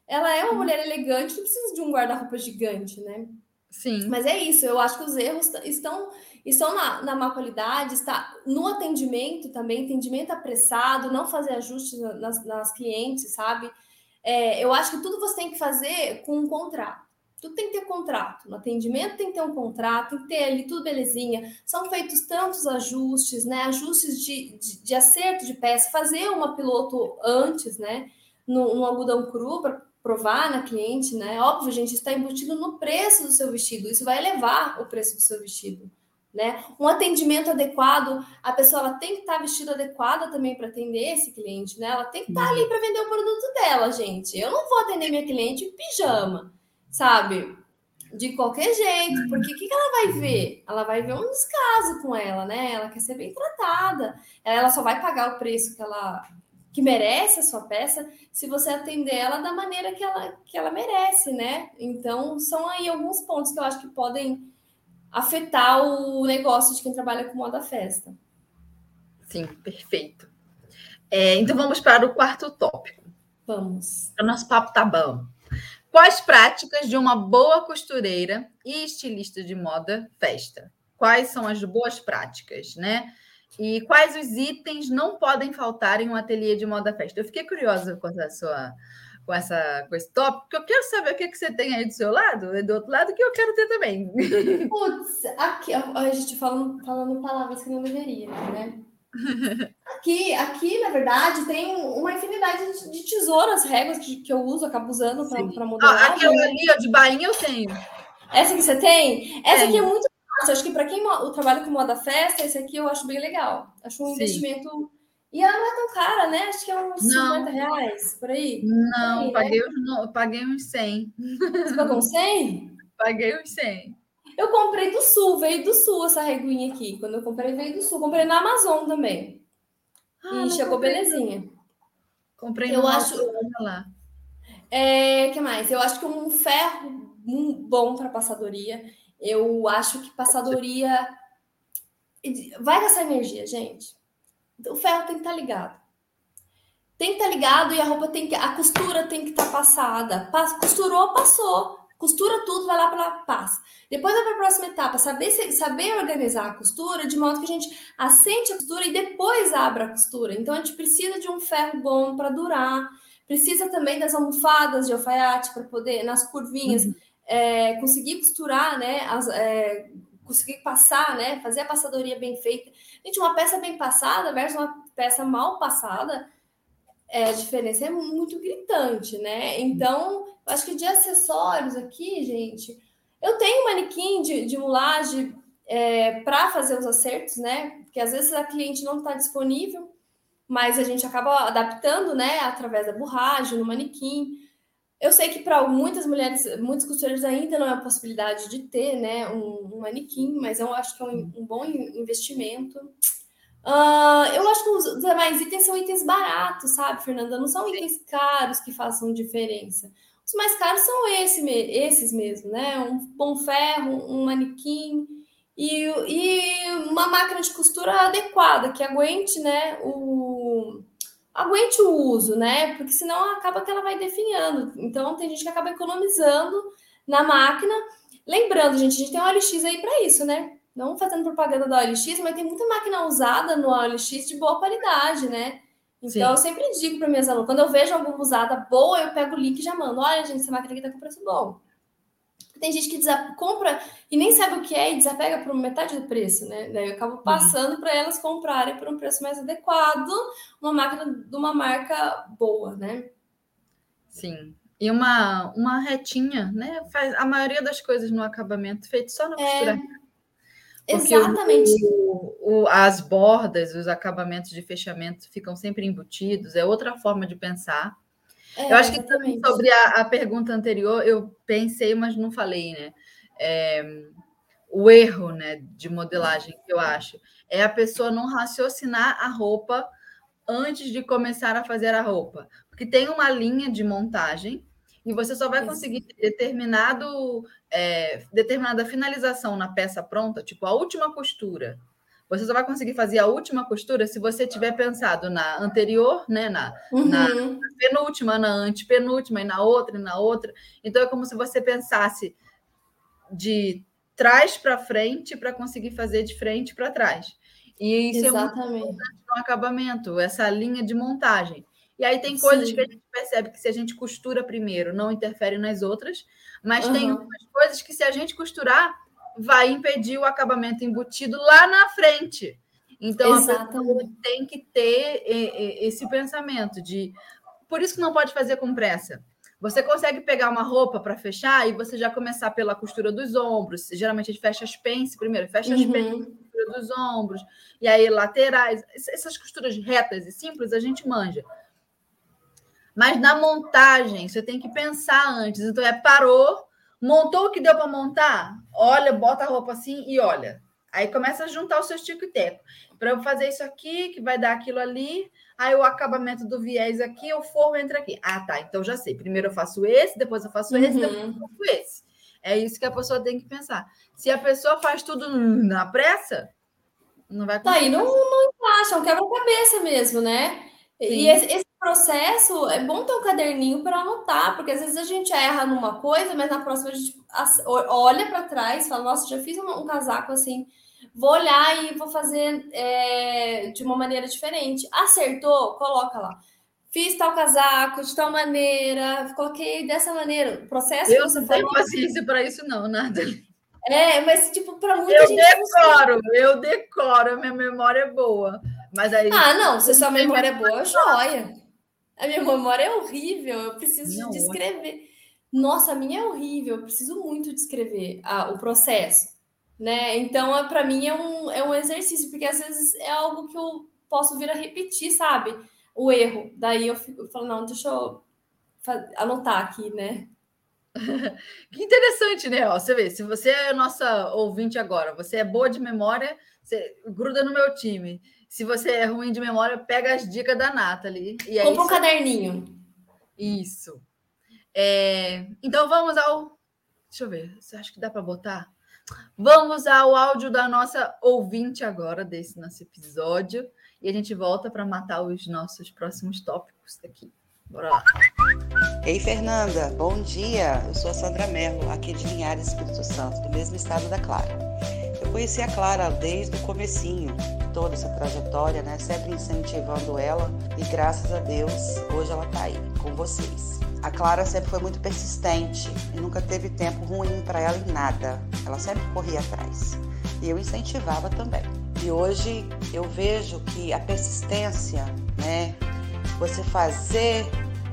ela é uma mulher elegante, não precisa de um guarda-roupa gigante, né? Sim. Mas é isso, eu acho que os erros estão estão na, na má qualidade, está no atendimento também, atendimento apressado, não fazer ajustes nas, nas clientes, sabe? É, eu acho que tudo você tem que fazer com um contrato. Tudo tem que ter contrato. No atendimento tem que ter um contrato, tem que ter ali tudo belezinha. São feitos tantos ajustes, né? Ajustes de, de, de acerto de peça, fazer uma piloto antes, né? No, algodão cru para provar na cliente, né? Óbvio, gente, está embutido no preço do seu vestido. Isso vai elevar o preço do seu vestido né? Um atendimento adequado, a pessoa ela tem que estar vestida adequada também para atender esse cliente, né? Ela tem que estar ali uhum. para vender o produto dela, gente. Eu não vou atender minha cliente em pijama, sabe? De qualquer jeito, uhum. porque o que, que ela vai ver? Ela vai ver um descaso com ela, né? Ela quer ser bem tratada. Ela só vai pagar o preço que ela que merece a sua peça se você atender ela da maneira que ela, que ela merece, né? Então, são aí alguns pontos que eu acho que podem afetar o negócio de quem trabalha com moda festa. Sim, perfeito. É, então vamos para o quarto tópico. Vamos. O nosso papo tá bom. Quais práticas de uma boa costureira e estilista de moda festa? Quais são as boas práticas, né? E quais os itens não podem faltar em um ateliê de moda festa? Eu fiquei curiosa com essa sua com, essa, com esse tópico, porque eu quero saber o que, que você tem aí do seu lado e do outro lado que eu quero ter também. Putz, aqui, a gente falando, falando palavras que não deveria, né? Aqui, aqui, na verdade, tem uma infinidade de tesouras, réguas que, que eu uso, acabo usando para modelar. Ah, aquela ali, ó, de bainha eu tenho. Essa que você tem? Essa aqui é muito fácil. Acho que para quem trabalha com moda festa, esse aqui eu acho bem legal. Acho um Sim. investimento e ela não é tão cara, né? Acho que é uns não. 50 reais, por aí. Não, aí, paguei, né? uns, paguei uns 100. Você pagou uns 100? Paguei uns 100. Eu comprei do Sul, veio do Sul essa reguinha aqui. Quando eu comprei, veio do Sul. Comprei na Amazon também. Ah, e chegou comprei. belezinha. Comprei eu acho lá. É, que mais? Eu acho que um ferro bom para passadoria. Eu acho que passadoria vai gastar energia, gente o ferro tem que estar tá ligado. Tem que estar tá ligado e a roupa tem que. A costura tem que estar tá passada. Costurou, passou. Costura tudo, vai lá para passa. Depois vai para a próxima etapa, saber, saber organizar a costura de modo que a gente assente a costura e depois abra a costura. Então a gente precisa de um ferro bom para durar. Precisa também das almofadas de alfaiate para poder, nas curvinhas, uhum. é, conseguir costurar, né? As, é, conseguir passar, né? Fazer a passadoria bem feita. Gente, uma peça bem passada versus uma peça mal passada, é, a diferença é muito gritante, né? Então, eu acho que de acessórios aqui, gente, eu tenho manequim de, de mulagem é, para fazer os acertos, né? Porque às vezes a cliente não está disponível, mas a gente acaba adaptando, né? Através da borragem, no manequim. Eu sei que para muitas mulheres, muitos costureiros ainda não é a possibilidade de ter né, um, um manequim, mas eu acho que é um, um bom investimento. Uh, eu acho que os demais itens são itens baratos, sabe, Fernanda? Não são itens caros que façam diferença. Os mais caros são esse, esses mesmo, né? Um bom ferro, um manequim e, e uma máquina de costura adequada, que aguente né, o, aguente o uso, né? Porque senão acaba que ela vai definhando. Então tem gente que acaba economizando na máquina. Lembrando, gente, a gente tem um OLX aí para isso, né? Não fazendo propaganda da OLX, mas tem muita máquina usada no OLX de boa qualidade, né? Então Sim. eu sempre digo para minhas alunas, quando eu vejo alguma usada boa, eu pego o link e já mando. Olha, gente, essa máquina aqui tá com preço bom. Tem gente que compra e nem sabe o que é e desapega por metade do preço, né? Daí eu acabo uhum. passando uhum. para elas comprarem por um preço mais adequado uma máquina de uma marca boa, né? Sim. E uma, uma retinha, né? Faz a maioria das coisas no acabamento feito só na costura. É, exatamente. O, o, as bordas, os acabamentos de fechamento ficam sempre embutidos, é outra forma de pensar. É, eu acho que também sobre a, a, pergunta anterior, eu pensei, mas não falei, né? É, o erro né, de modelagem que eu acho é a pessoa não raciocinar a roupa antes de começar a fazer a roupa. Porque tem uma linha de montagem e você só vai conseguir ter determinado, é, determinada finalização na peça pronta, tipo a última costura, você só vai conseguir fazer a última costura se você tiver pensado na anterior, né? Na, uhum. na, penúltima, na antepenúltima, e na outra, e na outra. Então é como se você pensasse de trás para frente para conseguir fazer de frente para trás. E isso Exatamente. é muito importante no acabamento, essa linha de montagem. E aí tem coisas Sim. que a gente percebe que se a gente costura primeiro, não interfere nas outras, mas uhum. tem coisas que se a gente costurar, vai impedir o acabamento embutido lá na frente. Então, Exatamente. tem que ter esse pensamento de. Por isso que não pode fazer com pressa. Você consegue pegar uma roupa para fechar e você já começar pela costura dos ombros. Geralmente a gente fecha as pence primeiro, fecha as uhum. pence, costura dos ombros, e aí laterais. Essas costuras retas e simples a gente manja. Mas na montagem, você tem que pensar antes. Então, é parou, Montou o que deu para montar? Olha, bota a roupa assim e olha. Aí começa a juntar o seu tico e teco. Para eu fazer isso aqui, que vai dar aquilo ali. Aí o acabamento do viés aqui, o forro entra aqui. Ah, tá. Então já sei. Primeiro eu faço esse, depois eu faço esse, depois eu uhum. faço esse. É isso que a pessoa tem que pensar. Se a pessoa faz tudo na pressa, não vai. Tá, e não, não encaixa, é um quebra-cabeça mesmo, né? Sim. E esse, processo, é bom ter um caderninho para anotar, porque às vezes a gente erra numa coisa, mas na próxima a gente olha para trás e fala: Nossa, já fiz um, um casaco assim vou olhar e vou fazer é, de uma maneira diferente. Acertou? Coloca lá. Fiz tal casaco de tal maneira, coloquei dessa maneira. O processo. Eu não tenho paciência para isso, não, nada. É, mas tipo, para muita eu gente. Decoro, eu decoro, minha memória é boa. Mas aí. Ah, não, se sua memória é boa, joia. A minha memória é horrível, eu preciso não, descrever. Nossa, a minha é horrível, eu preciso muito descrever ah, o processo. Né? Então, é, para mim, é um, é um exercício, porque às vezes é algo que eu posso vir a repetir, sabe? O erro. Daí eu, fico, eu falo, não, deixa eu anotar aqui, né? que interessante, né? Ó, você vê, se você é nossa ouvinte agora, você é boa de memória, você gruda no meu time. Se você é ruim de memória, pega as dicas da Nathalie. E Compra um caderninho. Isso. É... Então vamos ao. Deixa eu ver. Você acha que dá para botar? Vamos ao áudio da nossa ouvinte agora, desse nosso episódio. E a gente volta para matar os nossos próximos tópicos daqui. Bora lá. Ei, Fernanda, bom dia. Eu sou a Sandra Merlo, aqui de Linhares, Espírito Santo, do mesmo estado da Clara. Conheci a Clara desde o comecinho, toda essa trajetória, né? Sempre incentivando ela e graças a Deus, hoje ela está aí com vocês. A Clara sempre foi muito persistente e nunca teve tempo ruim para ela em nada. Ela sempre corria atrás. E eu incentivava também. E hoje eu vejo que a persistência, né? Você fazer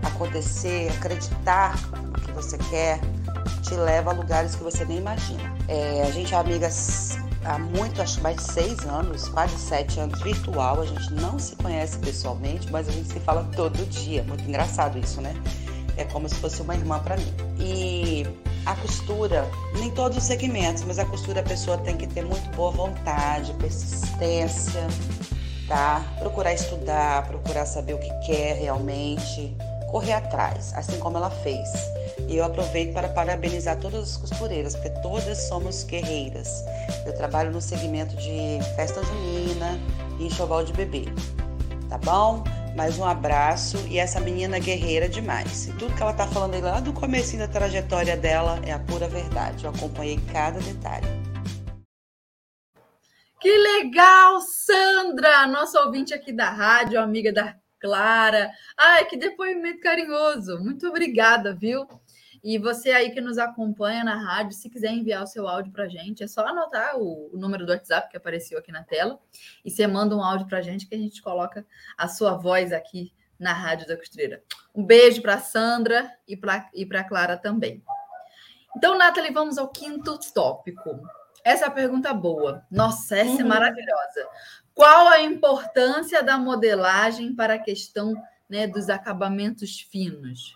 acontecer, acreditar no que você quer, te leva a lugares que você nem imagina. É, a gente é amigas há muito, acho mais de seis anos, quase sete anos virtual. A gente não se conhece pessoalmente, mas a gente se fala todo dia. Muito engraçado isso, né? É como se fosse uma irmã para mim. E a costura, nem todos os segmentos, mas a costura a pessoa tem que ter muito boa vontade, persistência, tá? Procurar estudar, procurar saber o que quer realmente correr atrás, assim como ela fez. E eu aproveito para parabenizar todas as costureiras, porque todas somos guerreiras. Eu trabalho no segmento de festa junina e enxoval de bebê. Tá bom? Mais um abraço e essa menina guerreira demais. E tudo que ela tá falando aí lá do começo da trajetória dela é a pura verdade. Eu acompanhei cada detalhe. Que legal, Sandra, nossa ouvinte aqui da rádio, amiga da Clara. Ai, que depoimento carinhoso. Muito obrigada, viu? E você aí que nos acompanha na rádio, se quiser enviar o seu áudio para a gente, é só anotar o, o, número do WhatsApp que apareceu aqui na tela e você manda um áudio para a gente que a gente coloca a sua voz aqui na Rádio da Costureira. Um beijo para Sandra e para e Clara também. Então, Nathalie, vamos ao quinto tópico. Essa é a pergunta boa. Nossa, essa é uhum. é maravilhosa. Qual a importância da modelagem para a questão né, dos acabamentos finos?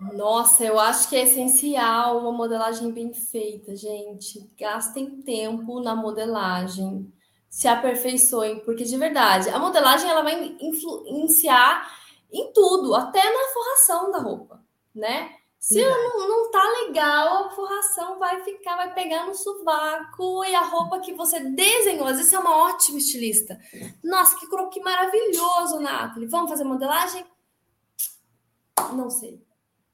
Nossa, eu acho que é essencial uma modelagem bem feita, gente. Gastem tempo na modelagem, se aperfeiçoem, porque de verdade, a modelagem ela vai influenciar em tudo, até na forração da roupa, né? Se não, não tá legal, a forração vai ficar, vai pegar no sovaco e a roupa que você desenhou. Às vezes você é uma ótima estilista. Nossa, que croquis maravilhoso, Nathalie. Vamos fazer modelagem? Não sei.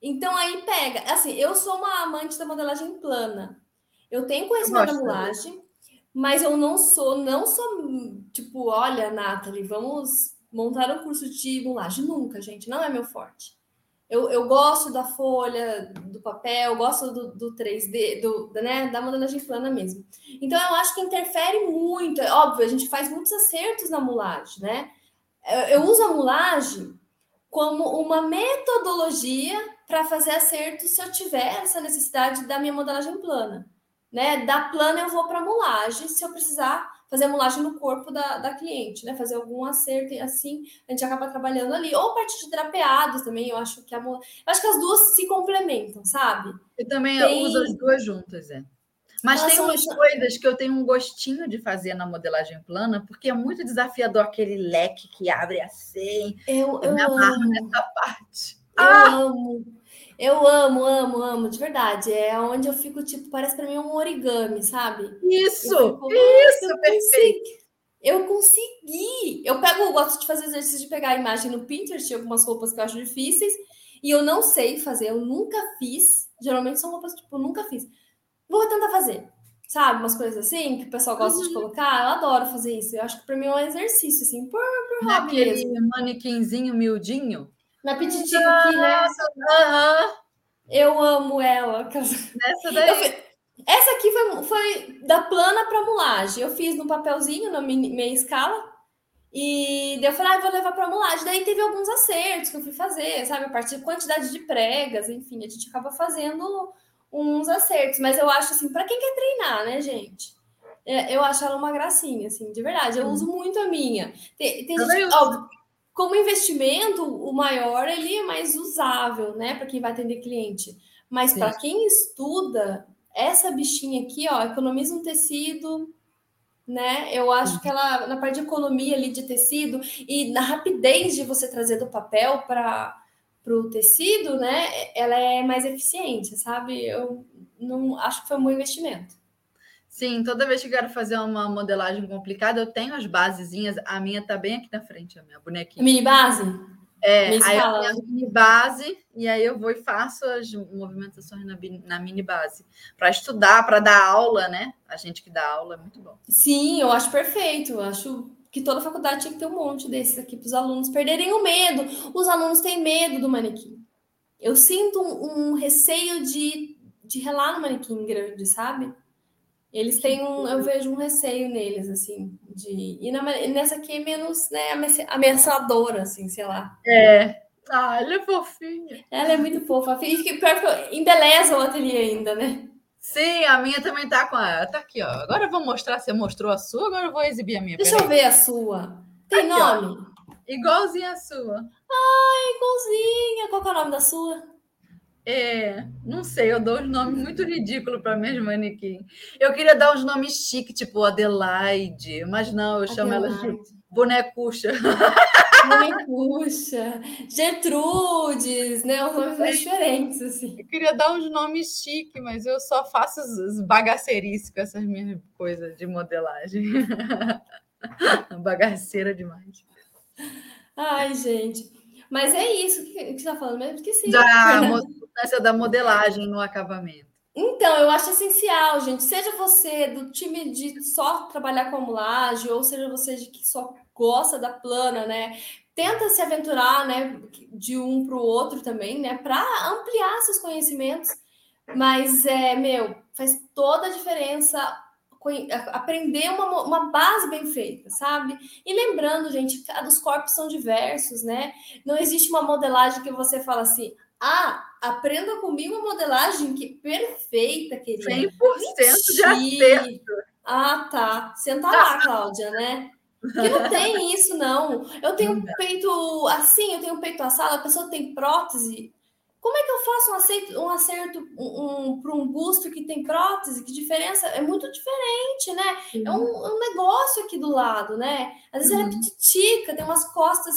Então aí pega. Assim, eu sou uma amante da modelagem plana. Eu tenho conhecimento da modelagem, mas eu não sou, não sou tipo, olha, Nathalie, vamos montar um curso de modelagem. Nunca, gente, não é meu forte. Eu, eu gosto da folha, do papel, gosto do, do 3D, do, né, da modelagem plana mesmo. Então, eu acho que interfere muito. É óbvio, a gente faz muitos acertos na mulagem, né? Eu, eu uso a mulagem como uma metodologia para fazer acertos se eu tiver essa necessidade da minha modelagem plana. Né? Da plana eu vou para mulagem se eu precisar fazer a mulagem no corpo da, da cliente, né? Fazer algum acerto e assim a gente acaba trabalhando ali. Ou parte de drapeados também, eu acho que a eu acho que as duas se complementam, sabe? Eu também tem... uso as duas juntas, é. Mas Nossa, tem umas coisas que eu tenho um gostinho de fazer na modelagem plana, porque é muito desafiador aquele leque que abre assim. Eu, eu, eu me amarro nessa parte. Eu ah! amo. Eu amo, amo, amo, de verdade. É onde eu fico, tipo, parece para mim um origami, sabe? Isso, fico, isso, eu perfeito. Consegui, eu consegui. Eu pego, eu gosto de fazer exercício de pegar a imagem no Pinterest, algumas roupas que eu acho difíceis, e eu não sei fazer, eu nunca fiz. Geralmente são roupas, tipo, nunca fiz. Vou tentar fazer. sabe? Umas coisas assim que o pessoal gosta uhum. de colocar. Eu adoro fazer isso. Eu acho que para mim é um exercício, assim, por, por hobby mesmo. manequinzinho miudinho. Na pititica aqui, né? Uhum. Eu amo ela. Nessa daí. Essa aqui foi, foi da plana para mulagem. Eu fiz no papelzinho, na meia escala. E daí eu falei, ah, vou levar para mulagem. Daí teve alguns acertos que eu fui fazer, sabe? A partir de quantidade de pregas, enfim, a gente acaba fazendo uns acertos. Mas eu acho assim, para quem quer treinar, né, gente? É, eu acho ela uma gracinha, assim, de verdade. Eu hum. uso muito a minha. Tem, tem gente, ó, como investimento, o maior ele é mais usável, né, para quem vai atender cliente. Mas para quem estuda, essa bichinha aqui, ó, economiza um tecido, né? Eu acho que ela, na parte de economia ali de tecido e na rapidez de você trazer do papel para o tecido, né? Ela é mais eficiente, sabe? Eu não acho que foi um bom investimento. Sim, toda vez que quero fazer uma modelagem complicada, eu tenho as basezinhas. A minha tá bem aqui na frente, a minha bonequinha. Mini base? É, aí eu tenho a mini base e aí eu vou e faço as movimentações na, na mini base para estudar, para dar aula, né? A gente que dá aula é muito bom. Sim, eu acho perfeito. Eu acho que toda faculdade tinha que ter um monte desses aqui para os alunos perderem o medo. Os alunos têm medo do manequim. Eu sinto um, um receio de, de relar no manequim grande, sabe? Eles têm um, eu vejo um receio neles, assim, de. E na, nessa aqui é menos né, ameaçadora, assim, sei lá. É. Ah, ela é fofinha. Ela é muito fofa. E pior que embeleza o ateliê ainda, né? Sim, a minha também tá com a. Tá aqui, ó. Agora eu vou mostrar. Você mostrou a sua, agora eu vou exibir a minha. Deixa eu ver a sua. Tem aqui, nome? Ó. Igualzinha a sua. Ai, igualzinha. Qual é o nome da sua? É, não sei, eu dou uns nomes muito ridículos para minhas manequim. Eu queria dar uns nomes chiques, tipo Adelaide, mas não, eu chamo ela de bonecucha. Bonecucha, Gertrudes, né? Os nomes mais diferentes, assim. Eu queria dar uns nomes chiques, mas eu só faço os bagaceirices com essas minhas coisas de modelagem. Bagaceira demais. Ai, gente. Mas é isso que, que você está falando mesmo, esqueci. Da importância da modelagem no acabamento. Então, eu acho essencial, gente. Seja você do time de só trabalhar com modelagem, ou seja você de que só gosta da plana, né? Tenta se aventurar, né, de um para o outro também, né, para ampliar seus conhecimentos. Mas é, meu, faz toda a diferença aprender uma, uma base bem feita, sabe? E lembrando, gente, os corpos são diversos, né? Não existe uma modelagem que você fala assim, ah, aprenda comigo a modelagem que perfeita, querida. 100% Mentira. de acerto. Ah, tá. Senta lá, Cláudia, né? Que não tem isso, não. Eu tenho um peito assim, eu tenho um peito assado, a pessoa tem prótese. Como é que eu faço um acerto, um acerto um, um para um busto que tem prótese? Que diferença? É muito diferente, né? Uhum. É um, um, negócio aqui do lado, né? Às vezes uhum. ela é petitica, tem umas costas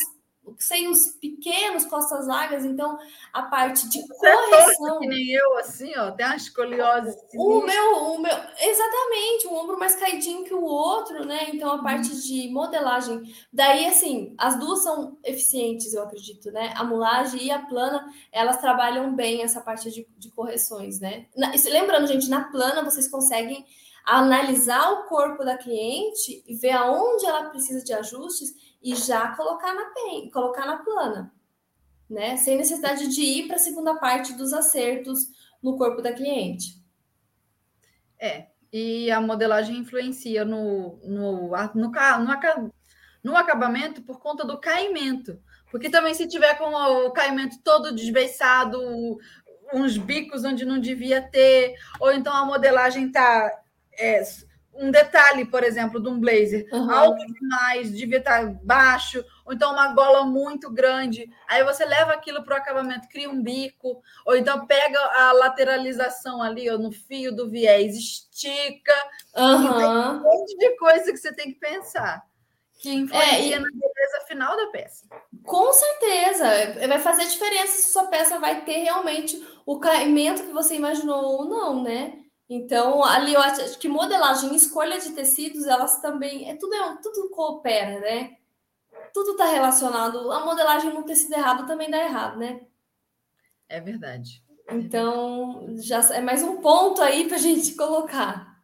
seios pequenos, costas largas, então a parte de é correção. Que nem eu, assim, ó, tem uma escoliose. O meu, o meu, exatamente, um ombro mais caidinho que o outro, né? Então a parte uhum. de modelagem. Daí, assim, as duas são eficientes, eu acredito, né? A mulagem e a plana, elas trabalham bem essa parte de, de correções, né? Na, lembrando, gente, na plana vocês conseguem analisar o corpo da cliente e ver aonde ela precisa de ajustes e já colocar na pen, colocar na plana, né? Sem necessidade de ir para a segunda parte dos acertos no corpo da cliente. É, e a modelagem influencia no, no, no, no, no acabamento por conta do caimento. Porque também se tiver com o caimento todo desbeiçado, uns bicos onde não devia ter, ou então a modelagem está é, um detalhe, por exemplo, de um blazer uhum. alto demais, devia estar baixo, ou então uma gola muito grande. Aí você leva aquilo para o acabamento, cria um bico, ou então pega a lateralização ali, ou no fio do viés, estica. Uhum. um monte de coisa que você tem que pensar. Que influencia é, e... na beleza final da peça. Com certeza. Vai fazer diferença se sua peça vai ter realmente o caimento que você imaginou ou não, né? Então, ali eu acho que modelagem, escolha de tecidos, elas também. É tudo, é, tudo coopera, né? Tudo está relacionado. A modelagem no tecido errado também dá errado, né? É verdade. Então, já é mais um ponto aí para a gente colocar.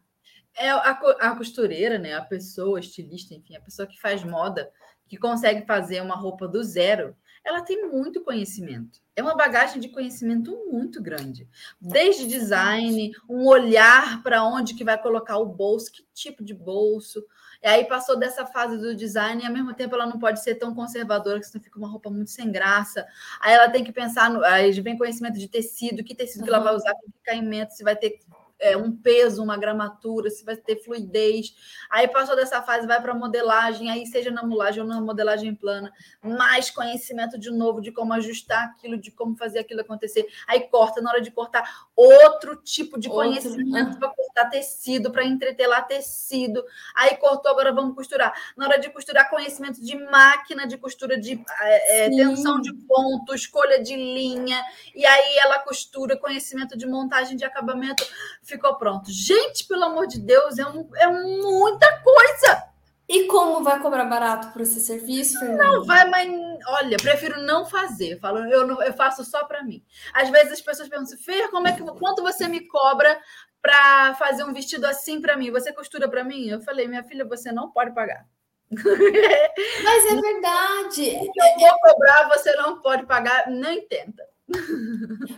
É a, a costureira, né? A pessoa, estilista, enfim, a pessoa que faz moda, que consegue fazer uma roupa do zero, ela tem muito conhecimento. É uma bagagem de conhecimento muito grande. Desde design, um olhar para onde que vai colocar o bolso, que tipo de bolso. E aí passou dessa fase do design e ao mesmo tempo ela não pode ser tão conservadora, que senão fica uma roupa muito sem graça. Aí ela tem que pensar no, aí vem conhecimento de tecido, que tecido uhum. que ela vai usar, com que caimento, se vai ter é, um peso, uma gramatura, se vai ter fluidez. Aí passou dessa fase, vai para modelagem, aí seja na mulagem ou na modelagem plana, mais conhecimento de novo de como ajustar aquilo, de como fazer aquilo acontecer. Aí corta, na hora de cortar, outro tipo de outro. conhecimento para cortar tecido, para entretelar tecido. Aí cortou, agora vamos costurar. Na hora de costurar, conhecimento de máquina de costura, de é, é tensão de ponto, escolha de linha. E aí ela costura, conhecimento de montagem de acabamento ficou pronto. Gente, pelo amor de Deus, é, um, é muita coisa. E como vai cobrar barato por esse serviço, Fernanda? Não vai, mas olha, prefiro não fazer. Eu falo, eu, não, eu faço só para mim. Às vezes as pessoas perguntam, Fer, como é que quanto você me cobra para fazer um vestido assim para mim? Você costura para mim? Eu falei, minha filha, você não pode pagar. Mas é verdade. Eu vou cobrar, você não pode pagar, nem tenta.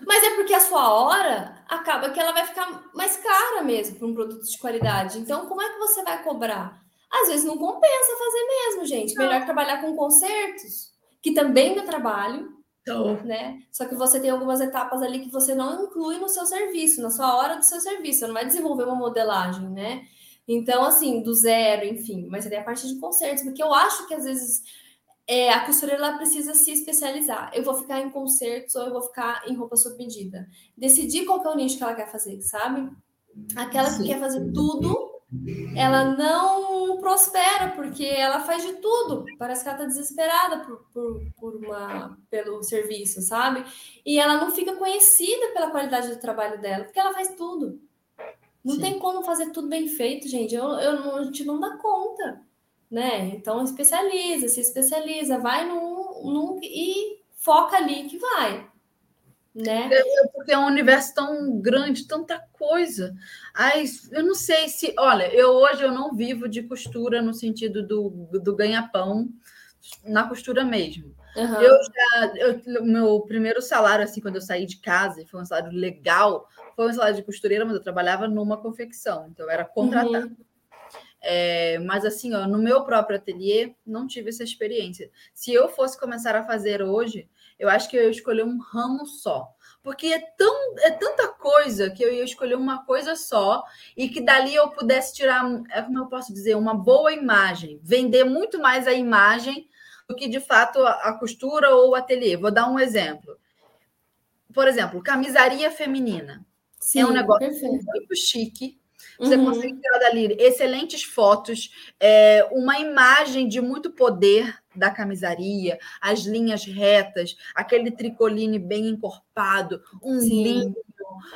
Mas é porque a sua hora acaba que ela vai ficar mais cara mesmo para um produto de qualidade. Então, como é que você vai cobrar? Às vezes não compensa fazer mesmo, gente. Melhor trabalhar com concertos, que também dá trabalho, então. né? Só que você tem algumas etapas ali que você não inclui no seu serviço, na sua hora do seu serviço. Você não vai desenvolver uma modelagem, né? Então, assim, do zero, enfim. Mas você tem a parte de concertos, porque eu acho que às vezes é, a costureira precisa se especializar. Eu vou ficar em concertos ou eu vou ficar em roupa sob medida. Decidir qual é o nicho que ela quer fazer, sabe? Aquela Sim. que quer fazer tudo, ela não prospera, porque ela faz de tudo. Parece que ela está desesperada por, por, por, uma, pelo serviço, sabe? E ela não fica conhecida pela qualidade do trabalho dela, porque ela faz tudo. Não Sim. tem como fazer tudo bem feito, gente. Eu, eu, a gente não dá conta né? Então especializa, se especializa, vai num, num e foca ali que vai. Né? É, porque é um universo tão grande, tanta coisa. Ai, eu não sei se. Olha, eu hoje eu não vivo de costura no sentido do, do ganha-pão, na costura mesmo. Uhum. Eu já. Eu, meu primeiro salário, assim, quando eu saí de casa, e foi um salário legal, foi um salário de costureira, mas eu trabalhava numa confecção, então eu era contratada. Uhum. É, mas assim, ó, no meu próprio ateliê, não tive essa experiência. Se eu fosse começar a fazer hoje, eu acho que eu ia escolher um ramo só. Porque é, tão, é tanta coisa que eu ia escolher uma coisa só e que dali eu pudesse tirar, é como eu posso dizer, uma boa imagem, vender muito mais a imagem do que de fato a, a costura ou o ateliê. Vou dar um exemplo. Por exemplo, camisaria feminina. Sim, é um negócio perfeito. muito chique, você uhum. consegue tirar dali excelentes fotos, é, uma imagem de muito poder da camisaria, as linhas retas, aquele tricoline bem encorpado, um Sim. linho.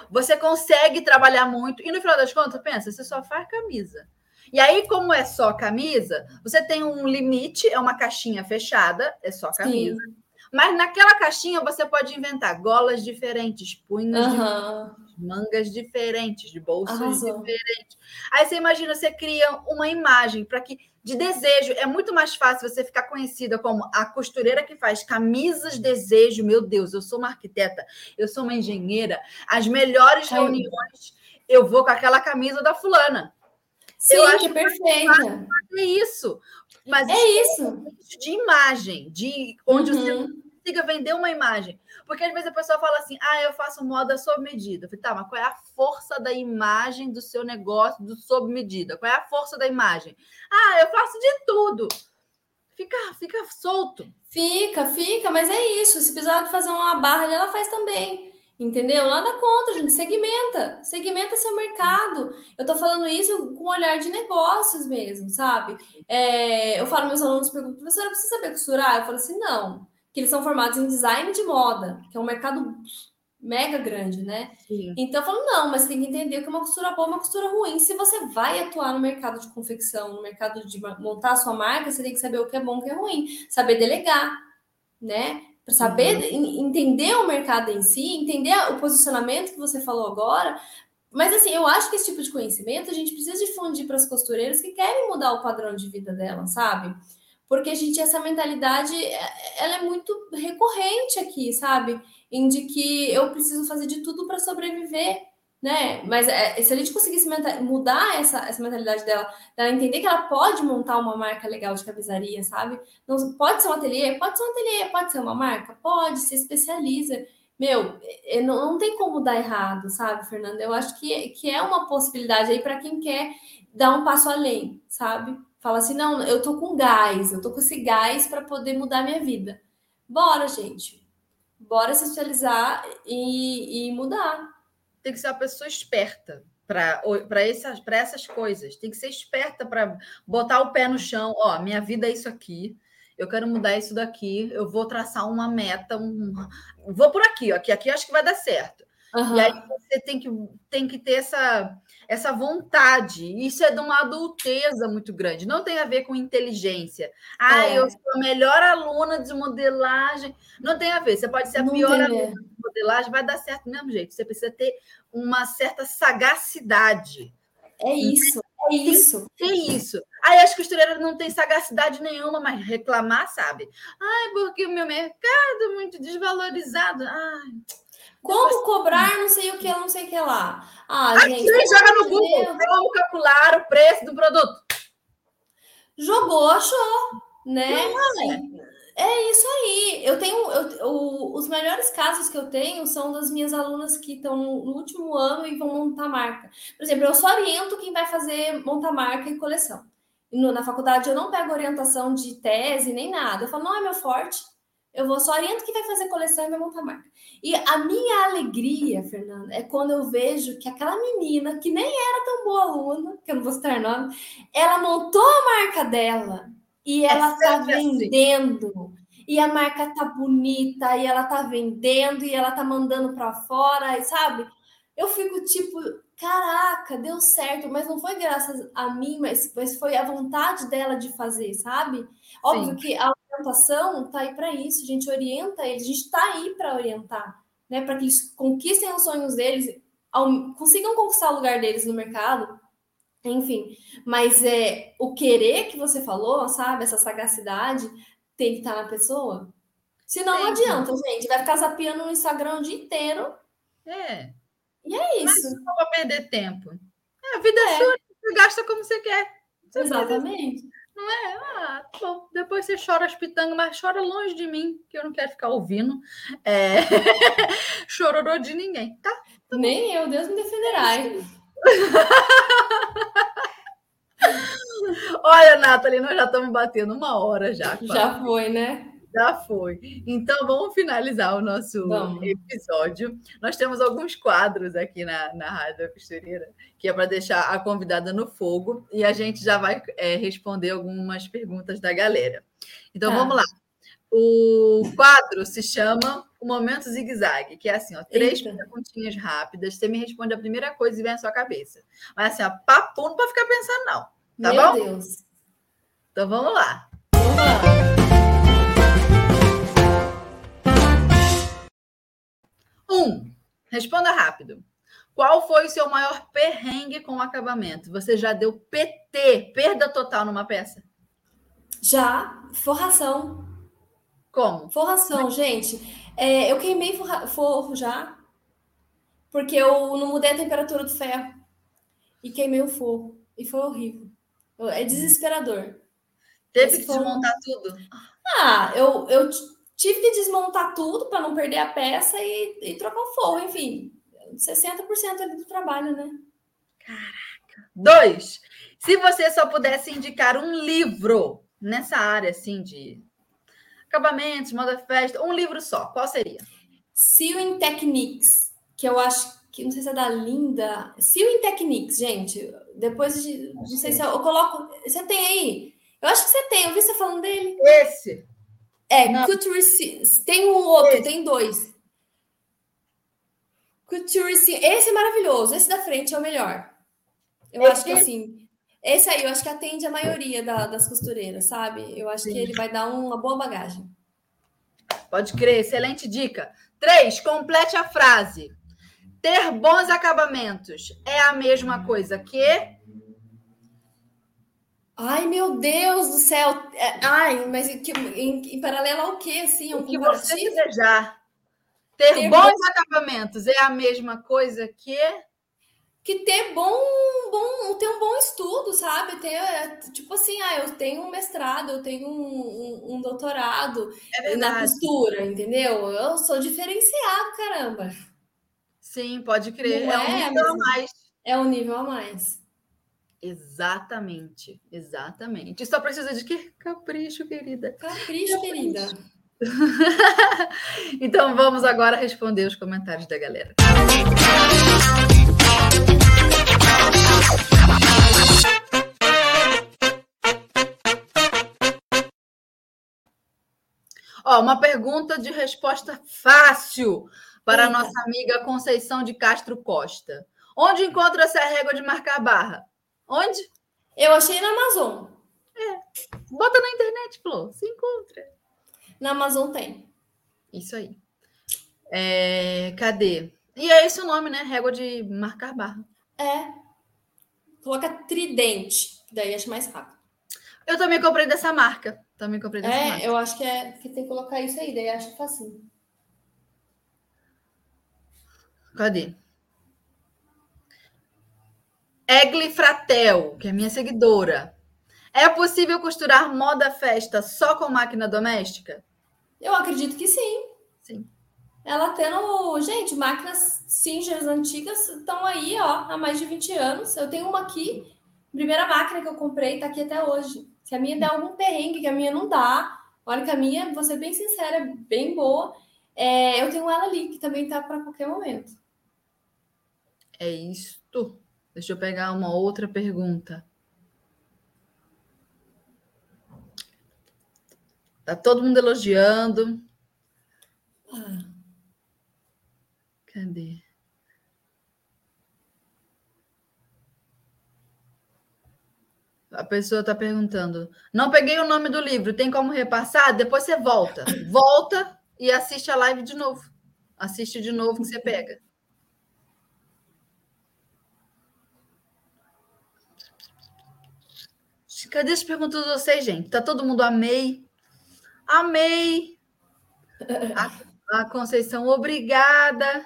Você consegue trabalhar muito. E no final das contas, pensa, você só faz camisa. E aí, como é só camisa, você tem um limite, é uma caixinha fechada, é só camisa. Sim. Mas naquela caixinha você pode inventar golas diferentes, punhos uhum. diferentes, mangas diferentes, de bolsos Arrasou. diferentes. Aí você imagina, você cria uma imagem para que de desejo é muito mais fácil você ficar conhecida como a costureira que faz camisas desejo. Meu Deus, eu sou uma arquiteta, eu sou uma engenheira. As melhores Ai. reuniões eu vou com aquela camisa da fulana. Sim, eu acho que perfeita. É isso. Mas é isso. De imagem, de onde uhum. você consiga vender uma imagem. Porque às vezes a pessoa fala assim: ah, eu faço moda sob medida. Eu falei, tá, mas qual é a força da imagem do seu negócio do sob medida? Qual é a força da imagem? Ah, eu faço de tudo. Fica, fica solto. Fica, fica, mas é isso. Se precisar fazer uma barra, ela faz também. Entendeu? Nada contra, gente. Segmenta. Segmenta seu mercado. Eu tô falando isso com um olhar de negócios mesmo, sabe? É, eu falo, meus alunos perguntam, professora, precisa saber costurar? Eu falo assim, não. Que eles são formados em design de moda, que é um mercado mega grande, né? Sim. Então eu falo, não, mas você tem que entender que uma costura boa é uma costura ruim. Se você vai atuar no mercado de confecção, no mercado de montar a sua marca, você tem que saber o que é bom e o que é ruim. Saber delegar, né? para saber uhum. entender o mercado em si, entender o posicionamento que você falou agora, Mas assim, eu acho que esse tipo de conhecimento a gente precisa difundir para as costureiras que querem mudar o padrão de vida dela, sabe? Porque a gente, essa mentalidade, é, ela é muito recorrente aqui, sabe? Em de que eu preciso fazer de tudo para sobreviver, né? Mas é, se a gente conseguisse mudar essa, essa mentalidade dela, dela entender que ela pode montar uma marca legal de cabeçaria, sabe? Não, pode ser um ateliê? Pode ser um ateliê, pode ser uma marca? Pode, se especializa. Meu, é, não, não tem como dar errado, sabe, Fernanda? Eu acho que, que é uma possibilidade aí para quem quer dar um passo além, sabe? Fala assim, não, eu tô com gás, eu tô com esse gás para poder mudar minha vida. Bora, gente. Bora se especializar e, e mudar. Tem que ser uma pessoa esperta para essas, essas coisas. Tem que ser esperta para botar o pé no chão. Ó, minha vida é isso aqui eu quero mudar isso daqui, eu vou traçar uma meta, um... vou por aqui, aqui, aqui acho que vai dar certo. Uhum. E aí você tem que, tem que ter essa, essa vontade. Isso é de uma adulteza muito grande. Não tem a ver com inteligência. Ah, é. eu sou a melhor aluna de modelagem. Não tem a ver. Você pode ser a Não pior aluna de modelagem, vai dar certo do mesmo jeito. Você precisa ter uma certa sagacidade. É isso. É isso. É isso. Aí as costureiras não têm sagacidade nenhuma, mas reclamar, sabe? Ai, porque o meu mercado é muito desvalorizado. Ai. Como cobrar não sei o que, não sei o que lá. Ah, Aqui gente. joga no Google. Deus. Como calcular o preço do produto? Jogou, achou, né? Não, é. É isso aí. Eu tenho eu, os melhores casos que eu tenho são das minhas alunas que estão no último ano e vão montar marca. Por exemplo, eu só oriento quem vai fazer montar marca e coleção. No, na faculdade eu não pego orientação de tese nem nada. Eu falo, não é meu forte. Eu vou só oriento quem vai fazer coleção e vai montar marca. E a minha alegria, Fernanda, é quando eu vejo que aquela menina, que nem era tão boa aluna, que eu não vou citar nome, ela montou a marca dela e ela está é vendendo. E a marca tá bonita, e ela tá vendendo, e ela tá mandando para fora, e sabe? Eu fico tipo, caraca, deu certo, mas não foi graças a mim, mas, mas foi a vontade dela de fazer, sabe? Óbvio Sim. que a orientação tá aí para isso, a gente orienta eles, a gente tá aí para orientar, né? Para que eles conquistem os sonhos deles, consigam conquistar o lugar deles no mercado, enfim, mas é o querer que você falou, sabe? Essa sagacidade tem que estar na pessoa. Senão não adianta, gente. Vai ficar zapiando no Instagram o dia inteiro. É. E é isso. não vou perder tempo. É, a vida é, é sua, você gasta como você quer. Você Exatamente. Não é? Ah, bom. Depois você chora as pitangas, mas chora longe de mim, que eu não quero ficar ouvindo. É... Chororô de ninguém, tá? tá Nem eu, Deus me defenderá. Olha, Nathalie, nós já estamos batendo uma hora já. Já foi, né? Já foi. Então, vamos finalizar o nosso vamos. episódio. Nós temos alguns quadros aqui na, na Rádio Costureira, que é para deixar a convidada no fogo, e a gente já vai é, responder algumas perguntas da galera. Então, tá. vamos lá. O quadro se chama O Momento Zigue-Zague, que é assim, ó, três Eita. perguntinhas rápidas. Você me responde a primeira coisa e vem à sua cabeça. Mas assim, ó, papo não para ficar pensando, não. Tá Meu bom? Deus. Então vamos lá. Vamos lá. Um, responda rápido. Qual foi o seu maior perrengue com o acabamento? Você já deu PT, perda total numa peça? Já, forração. Como? Forração, gente. É, eu queimei forra, forro já, porque eu não mudei a temperatura do ferro. E queimei o forro. E foi horrível. É desesperador. Teve Esse que desmontar tudo? Ah, eu, eu tive que desmontar tudo para não perder a peça e, e trocar o forro. Enfim, 60% ali do trabalho, né? Caraca. Dois. Se você só pudesse indicar um livro nessa área, assim, de acabamentos, moda festa, um livro só, qual seria? Sewing Techniques, que eu acho que não sei se é da Linda. Sewing Techniques, gente. Depois de. Não sei se eu, eu, coloco. Você tem aí? Eu acho que você tem, eu vi você falando dele. Esse. É, não. Couture. Tem um outro, Esse. tem dois. Couture. Esse é maravilhoso. Esse da frente é o melhor. Eu Esse. acho que assim. Esse aí eu acho que atende a maioria da, das costureiras, sabe? Eu acho Sim. que ele vai dar uma boa bagagem. Pode crer, excelente dica. Três, complete a frase. Ter bons acabamentos é a mesma coisa que. Ai, meu Deus do céu! É, ai, mas em, em, em paralelo ao quê? Assim, o que você desejar. Ter, ter bons, bons acabamentos é a mesma coisa que que ter bom, bom, ter um bom estudo, sabe? Ter, é, tipo assim, ah, eu tenho um mestrado, eu tenho um, um, um doutorado é na costura, entendeu? Eu sou diferenciado, caramba. Sim, pode crer. Não é, um nível a mais. É um nível a mais. Exatamente, exatamente. Só precisa de quê? Capricho, querida. Capricho, Capricho. querida. então vamos agora responder os comentários da galera. Ó, uma pergunta de resposta fácil para Eita. a nossa amiga Conceição de Castro Costa. Onde encontra-se a régua de marcar barra? Onde? Eu achei na Amazon. É. Bota na internet, Flor. Se encontra. Na Amazon tem. Isso aí. É, cadê? E é esse o nome, né? Régua de marcar barra. É. Coloca tridente, daí acho mais rápido. Eu também comprei dessa marca. Também comprei dessa é, marca. eu acho que, é, que tem que colocar isso aí, daí acho facinho. Cadê? Egli Fratel, que é minha seguidora. É possível costurar moda festa só com máquina doméstica? Eu acredito que sim. Sim. Ela tendo. Gente, máquinas Singers antigas estão aí, ó, há mais de 20 anos. Eu tenho uma aqui, primeira máquina que eu comprei, está aqui até hoje. Se a minha der algum perrengue, que a minha não dá, olha que a minha, vou ser bem sincera, é bem boa. É, eu tenho ela ali, que também tá para qualquer momento. É isto. Deixa eu pegar uma outra pergunta. Tá todo mundo elogiando. Cadê? A pessoa está perguntando. Não peguei o nome do livro, tem como repassar? Depois você volta. Volta e assiste a live de novo. Assiste de novo que você pega. Cadê as perguntas de vocês, gente? Tá todo mundo amei? Amei! A, a Conceição, obrigada.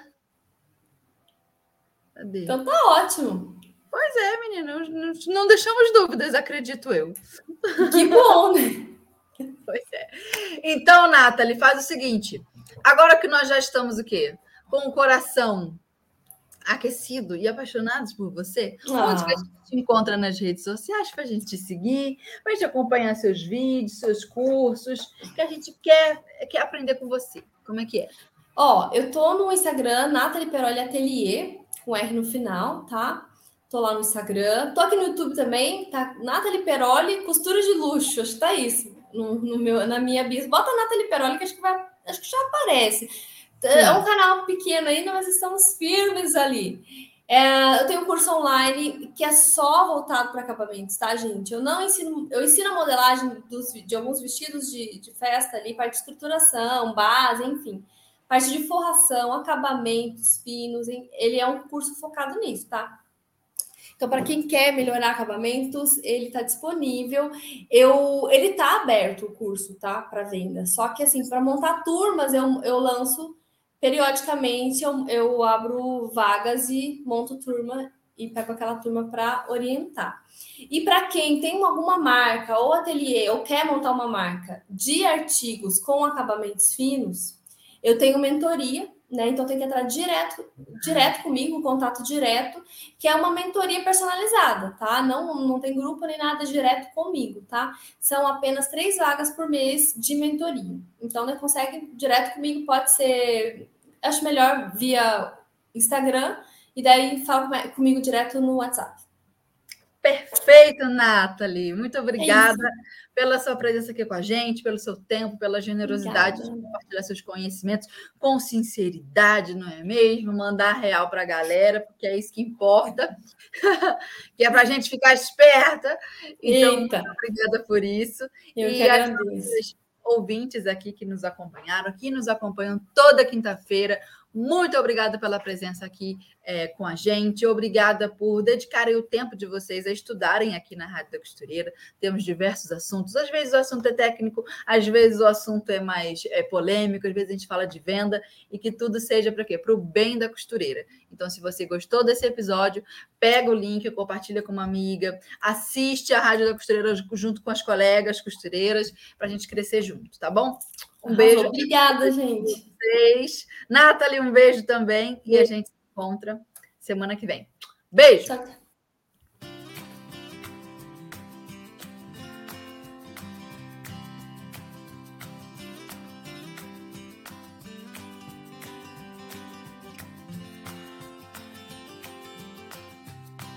Cadê? Então tá ótimo. Pois é, menina, não, não deixamos dúvidas, acredito eu. Que bom, né? Pois é. Então, Nathalie, faz o seguinte. Agora que nós já estamos o quê? Com o coração aquecido e apaixonados por você, ah. onde que a gente te encontra nas redes sociais para a gente te seguir, para a gente acompanhar seus vídeos, seus cursos, que a gente quer, quer aprender com você. Como é que é? Ó, eu tô no Instagram, Nathalie Peroli Atelier, com R no final, tá? Tô lá no Instagram. Tô aqui no YouTube também, tá? Nathalie Peroli, costura de luxo, acho que tá isso. No, no meu, na minha bis. Bota Nathalie Peroli, que acho que vai. Acho que já aparece. É um canal pequeno ainda, mas estamos firmes ali. É, eu tenho um curso online que é só voltado para acabamentos, tá, gente? Eu não ensino, eu ensino a modelagem dos, de alguns vestidos de, de festa ali, parte de estruturação, base, enfim. Parte de forração, acabamentos finos, ele é um curso focado nisso, tá? Então, para quem quer melhorar acabamentos, ele está disponível. Eu, ele está aberto o curso, tá? Para venda. Só que assim, para montar turmas, eu, eu lanço periodicamente, eu, eu abro vagas e monto turma e pego aquela turma para orientar. E para quem tem alguma marca ou ateliê ou quer montar uma marca de artigos com acabamentos finos, eu tenho mentoria né? Então tem que entrar direto, direto comigo, contato direto, que é uma mentoria personalizada, tá? Não, não tem grupo nem nada direto comigo, tá? São apenas três vagas por mês de mentoria. Então, né, consegue direto comigo, pode ser, acho melhor via Instagram, e daí fala comigo direto no WhatsApp. Perfeito, Nathalie. Muito obrigada é pela sua presença aqui com a gente, pelo seu tempo, pela generosidade obrigada. de compartilhar seus conhecimentos com sinceridade, não é mesmo? Mandar real para a galera, porque é isso que importa, que é para a gente ficar esperta. Então, Eita. muito obrigada por isso. Eu e agradeço. ouvintes aqui que nos acompanharam, que nos acompanham toda quinta-feira Muito obrigada pela presença aqui é, com a gente. Obrigada por dedicarem o tempo de vocês a estudarem aqui na Rádio da Costureira. Temos diversos assuntos. Às vezes o assunto é técnico, às vezes o assunto é mais é, polêmico, às vezes a gente fala de venda e que tudo seja para quê? Para o bem da costureira. Então, se você gostou desse episódio, pega o link, compartilha com uma amiga, assiste a Rádio da Costureira junto com as colegas costureiras para a gente crescer junto, tá bom? Um beijo. Obrigada, gente. Vocês. Nathalie, um beijo também. E a gente se encontra semana que vem. Beijo. Tchau.